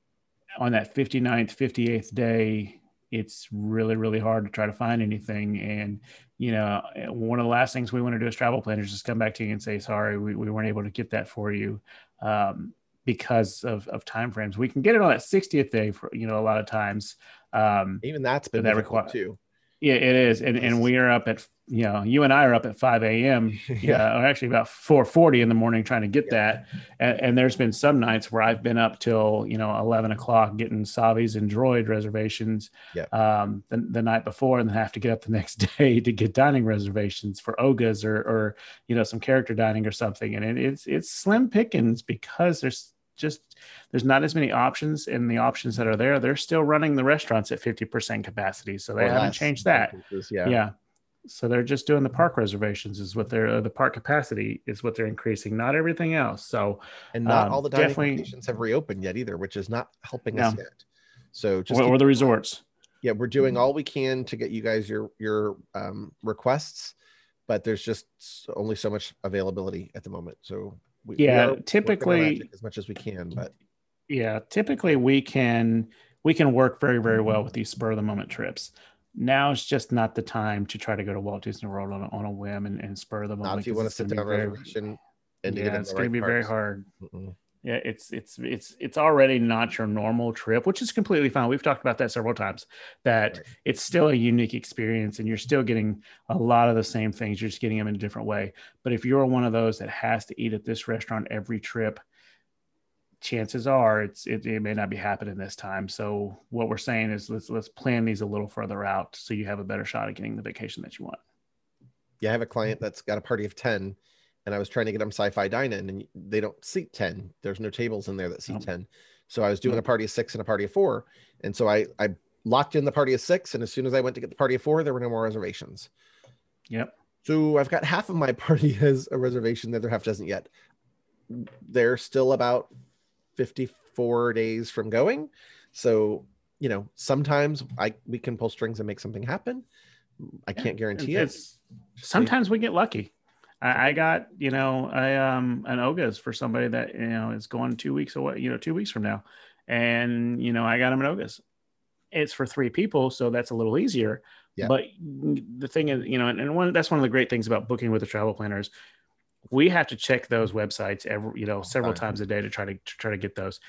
on that 59th, 58th day, it's really really hard to try to find anything and you know one of the last things we want to do as travel planners is come back to you and say sorry we, we weren't able to get that for you um, because of, of time frames we can get it on that 60th day for you know a lot of times um, even that's been that require too yeah, it is, and and we are up at you know you and I are up at five a.m. yeah, or actually about four forty in the morning trying to get yeah. that. And, and, there's been some nights where I've been up till you know eleven o'clock getting Savi's and Droid reservations. Yeah. Um, the, the night before, and then have to get up the next day to get dining reservations for Oga's or or you know some character dining or something. And it, it's it's slim pickings because there's just there's not as many options and the options that are there. They're still running the restaurants at 50% capacity so they or haven't less. changed that. yeah. Yeah. So they're just doing the park reservations is what they're the park capacity is what they're increasing not everything else. So and not um, all the dining locations have reopened yet either which is not helping no. us yet. So just or, or the resorts. Yeah we're doing all we can to get you guys your your um, requests but there's just only so much availability at the moment. So we, yeah, we typically as much as we can, but yeah, typically we can we can work very very well with these spur of the moment trips. Now it's just not the time to try to go to Walt Disney World on a, on a whim and, and spur of the moment. Not if you want to sit down reservation and yeah, it's going right to be parts. very hard. Mm-mm. Yeah, it's it's it's it's already not your normal trip, which is completely fine. We've talked about that several times. That right. it's still a unique experience, and you're still getting a lot of the same things. You're just getting them in a different way. But if you're one of those that has to eat at this restaurant every trip, chances are it's it, it may not be happening this time. So what we're saying is let's let's plan these a little further out so you have a better shot at getting the vacation that you want. Yeah, I have a client that's got a party of ten and I was trying to get them sci-fi dine-in, and they don't seat ten. There's no tables in there that seat oh. ten. So I was doing hmm. a party of six and a party of four, and so I I locked in the party of six, and as soon as I went to get the party of four, there were no more reservations. Yep. So I've got half of my party has a reservation, the other half doesn't yet. They're still about 54 days from going. So, you know, sometimes I we can pull strings and make something happen. I can't guarantee it's, it. Sometimes we get lucky. I, I got you know I um an Oga's for somebody that you know is going two weeks away, you know, two weeks from now, and you know I got him an Oga's. It's for three people, so that's a little easier. Yeah. But the thing is, you know, and, and one that's one of the great things about booking with the travel planners. We have to check those websites every, you know, several times a day to try to, to try to get those.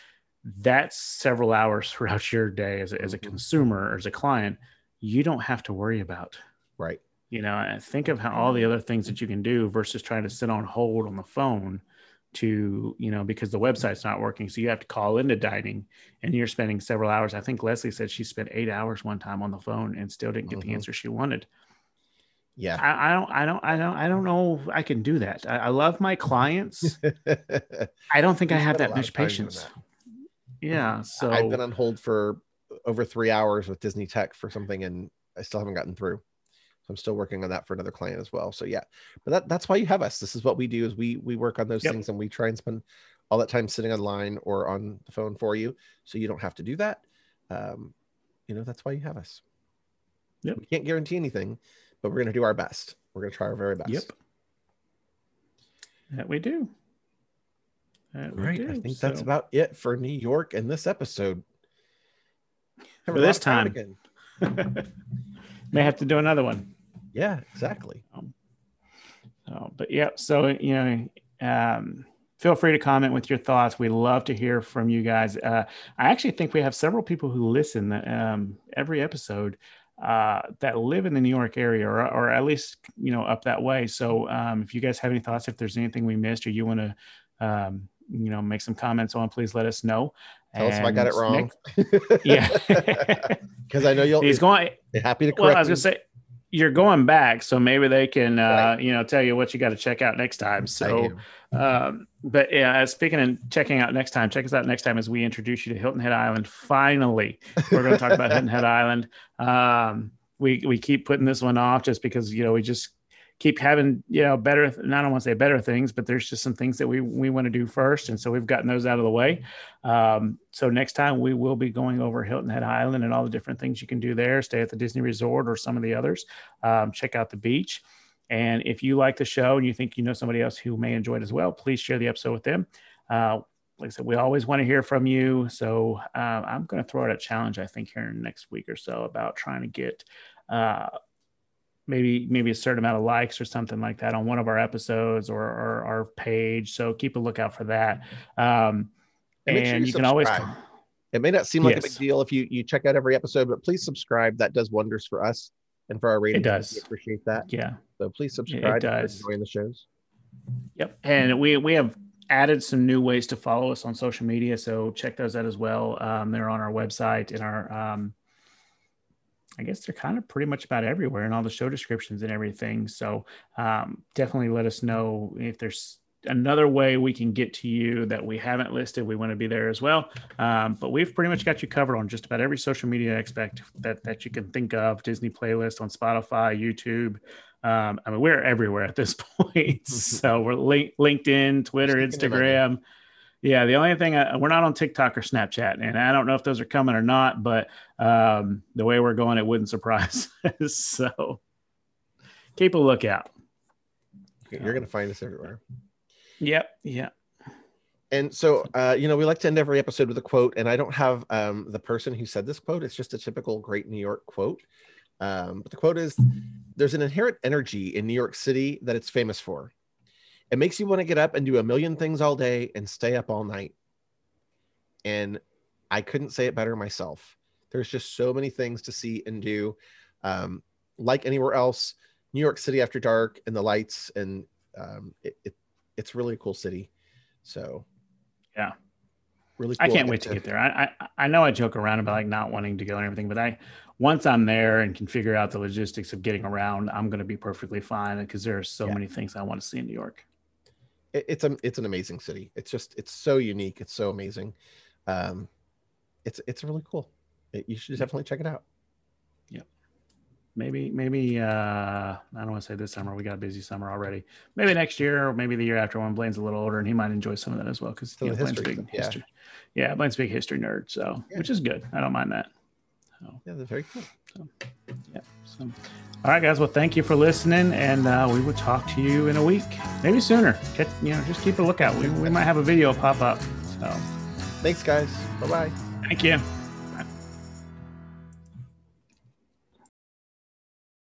That's several hours throughout your day as a, as a mm-hmm. consumer or as a client. You don't have to worry about. Right you know think of how all the other things that you can do versus trying to sit on hold on the phone to you know because the website's not working. So you have to call into dining and you're spending several hours. I think leslie said she spent eight hours one time on the phone and still didn't get mm-hmm. the answer she wanted. Yeah. I, I, don't i don't i don't i don't know if i can do that. I, I love my clients. I don't think i have that much patience. that. yeah so i've been on hold for over three hours with disney tech for something and i still haven't gotten through so I'm still working on that for another client as well. So yeah, but that, that's why you have us. This is what we do is we we work on those yep. things and we try and spend all that time sitting online or on the phone for you, so you don't have to do that. Um, you know that's why you have us. Yep. We can't guarantee anything, but we're going to do our best. We're going to try our very best. Yep. That we do. That we right. Do, I think so. that's about it for New York in this episode. For this time. Again. May have to do another one. Yeah, exactly. Um, so, but yeah, so you know, um, feel free to comment with your thoughts. We love to hear from you guys. Uh, I actually think we have several people who listen um, every episode uh, that live in the New York area, or, or at least you know up that way. So um, if you guys have any thoughts, if there's anything we missed, or you want to um, you know make some comments on, please let us know. Tell and us if I got it wrong. Nick, yeah, because I know you'll. He's going. Happy to correct. Well, I was gonna say you're going back, so maybe they can, uh, right. you know, tell you what you got to check out next time. So, um, but yeah, speaking and checking out next time, check us out next time as we introduce you to Hilton Head Island. Finally, we're going to talk about Hilton Head Island. Um, we we keep putting this one off just because you know we just keep having you know better. I don't want to say better things, but there's just some things that we we want to do first, and so we've gotten those out of the way. Um, so next time we will be going over Hilton Head Island and all the different things you can do there. Stay at the Disney Resort or some of the others. Um, check out the beach. And if you like the show and you think you know somebody else who may enjoy it as well, please share the episode with them. Uh, like I said, we always want to hear from you. So uh, I'm going to throw out a challenge, I think, here next week or so about trying to get uh, maybe maybe a certain amount of likes or something like that on one of our episodes or, or our page. So keep a lookout for that. Um, and, sure you, you can always. It may not seem like yes. a big deal if you you check out every episode, but please subscribe. That does wonders for us and for our rating. It does. We appreciate that. Yeah. So please subscribe. It does. Enjoying the shows. Yep. And we we have added some new ways to follow us on social media. So check those out as well. Um, they're on our website in our um, I guess they're kind of pretty much about everywhere in all the show descriptions and everything. So um, definitely let us know if there's another way we can get to you that we haven't listed. We want to be there as well. Um, but we've pretty much got you covered on just about every social media aspect that that you can think of. Disney playlist on Spotify, YouTube. Um, I mean, we're everywhere at this point. so we're link, LinkedIn, Twitter, Instagram. Yeah, the only thing I, we're not on TikTok or Snapchat, and I don't know if those are coming or not. But um, the way we're going, it wouldn't surprise us. so keep a lookout. You're going to find us everywhere. Yep. Yeah. And so, uh, you know, we like to end every episode with a quote, and I don't have um, the person who said this quote. It's just a typical great New York quote. Um, but the quote is There's an inherent energy in New York City that it's famous for. It makes you want to get up and do a million things all day and stay up all night. And I couldn't say it better myself. There's just so many things to see and do. Um, like anywhere else, New York City after dark and the lights, and um, it, it, it's really a cool city. So, yeah, really. Cool I can't wait to, to get there. I, I I know I joke around about like not wanting to go and everything, but I once I'm there and can figure out the logistics of getting around, I'm going to be perfectly fine because there are so yeah. many things I want to see in New York it's a it's an amazing city. It's just it's so unique. It's so amazing. Um, it's it's really cool. It, you should definitely check it out. Yep. Maybe maybe uh, I don't want to say this summer. We got a busy summer already. Maybe next year or maybe the year after when Blaine's a little older and he might enjoy some of that as well because you know, Blaine's big stuff, history. Yeah. yeah, Blaine's big history nerd. So yeah. which is good. I don't mind that. So, yeah, they're very cool. So, yeah. So, all right, guys. Well, thank you for listening, and uh, we will talk to you in a week, maybe sooner. Get, you know, just keep a lookout. We, we might have a video pop up. So, thanks, guys. Bye bye. Thank you.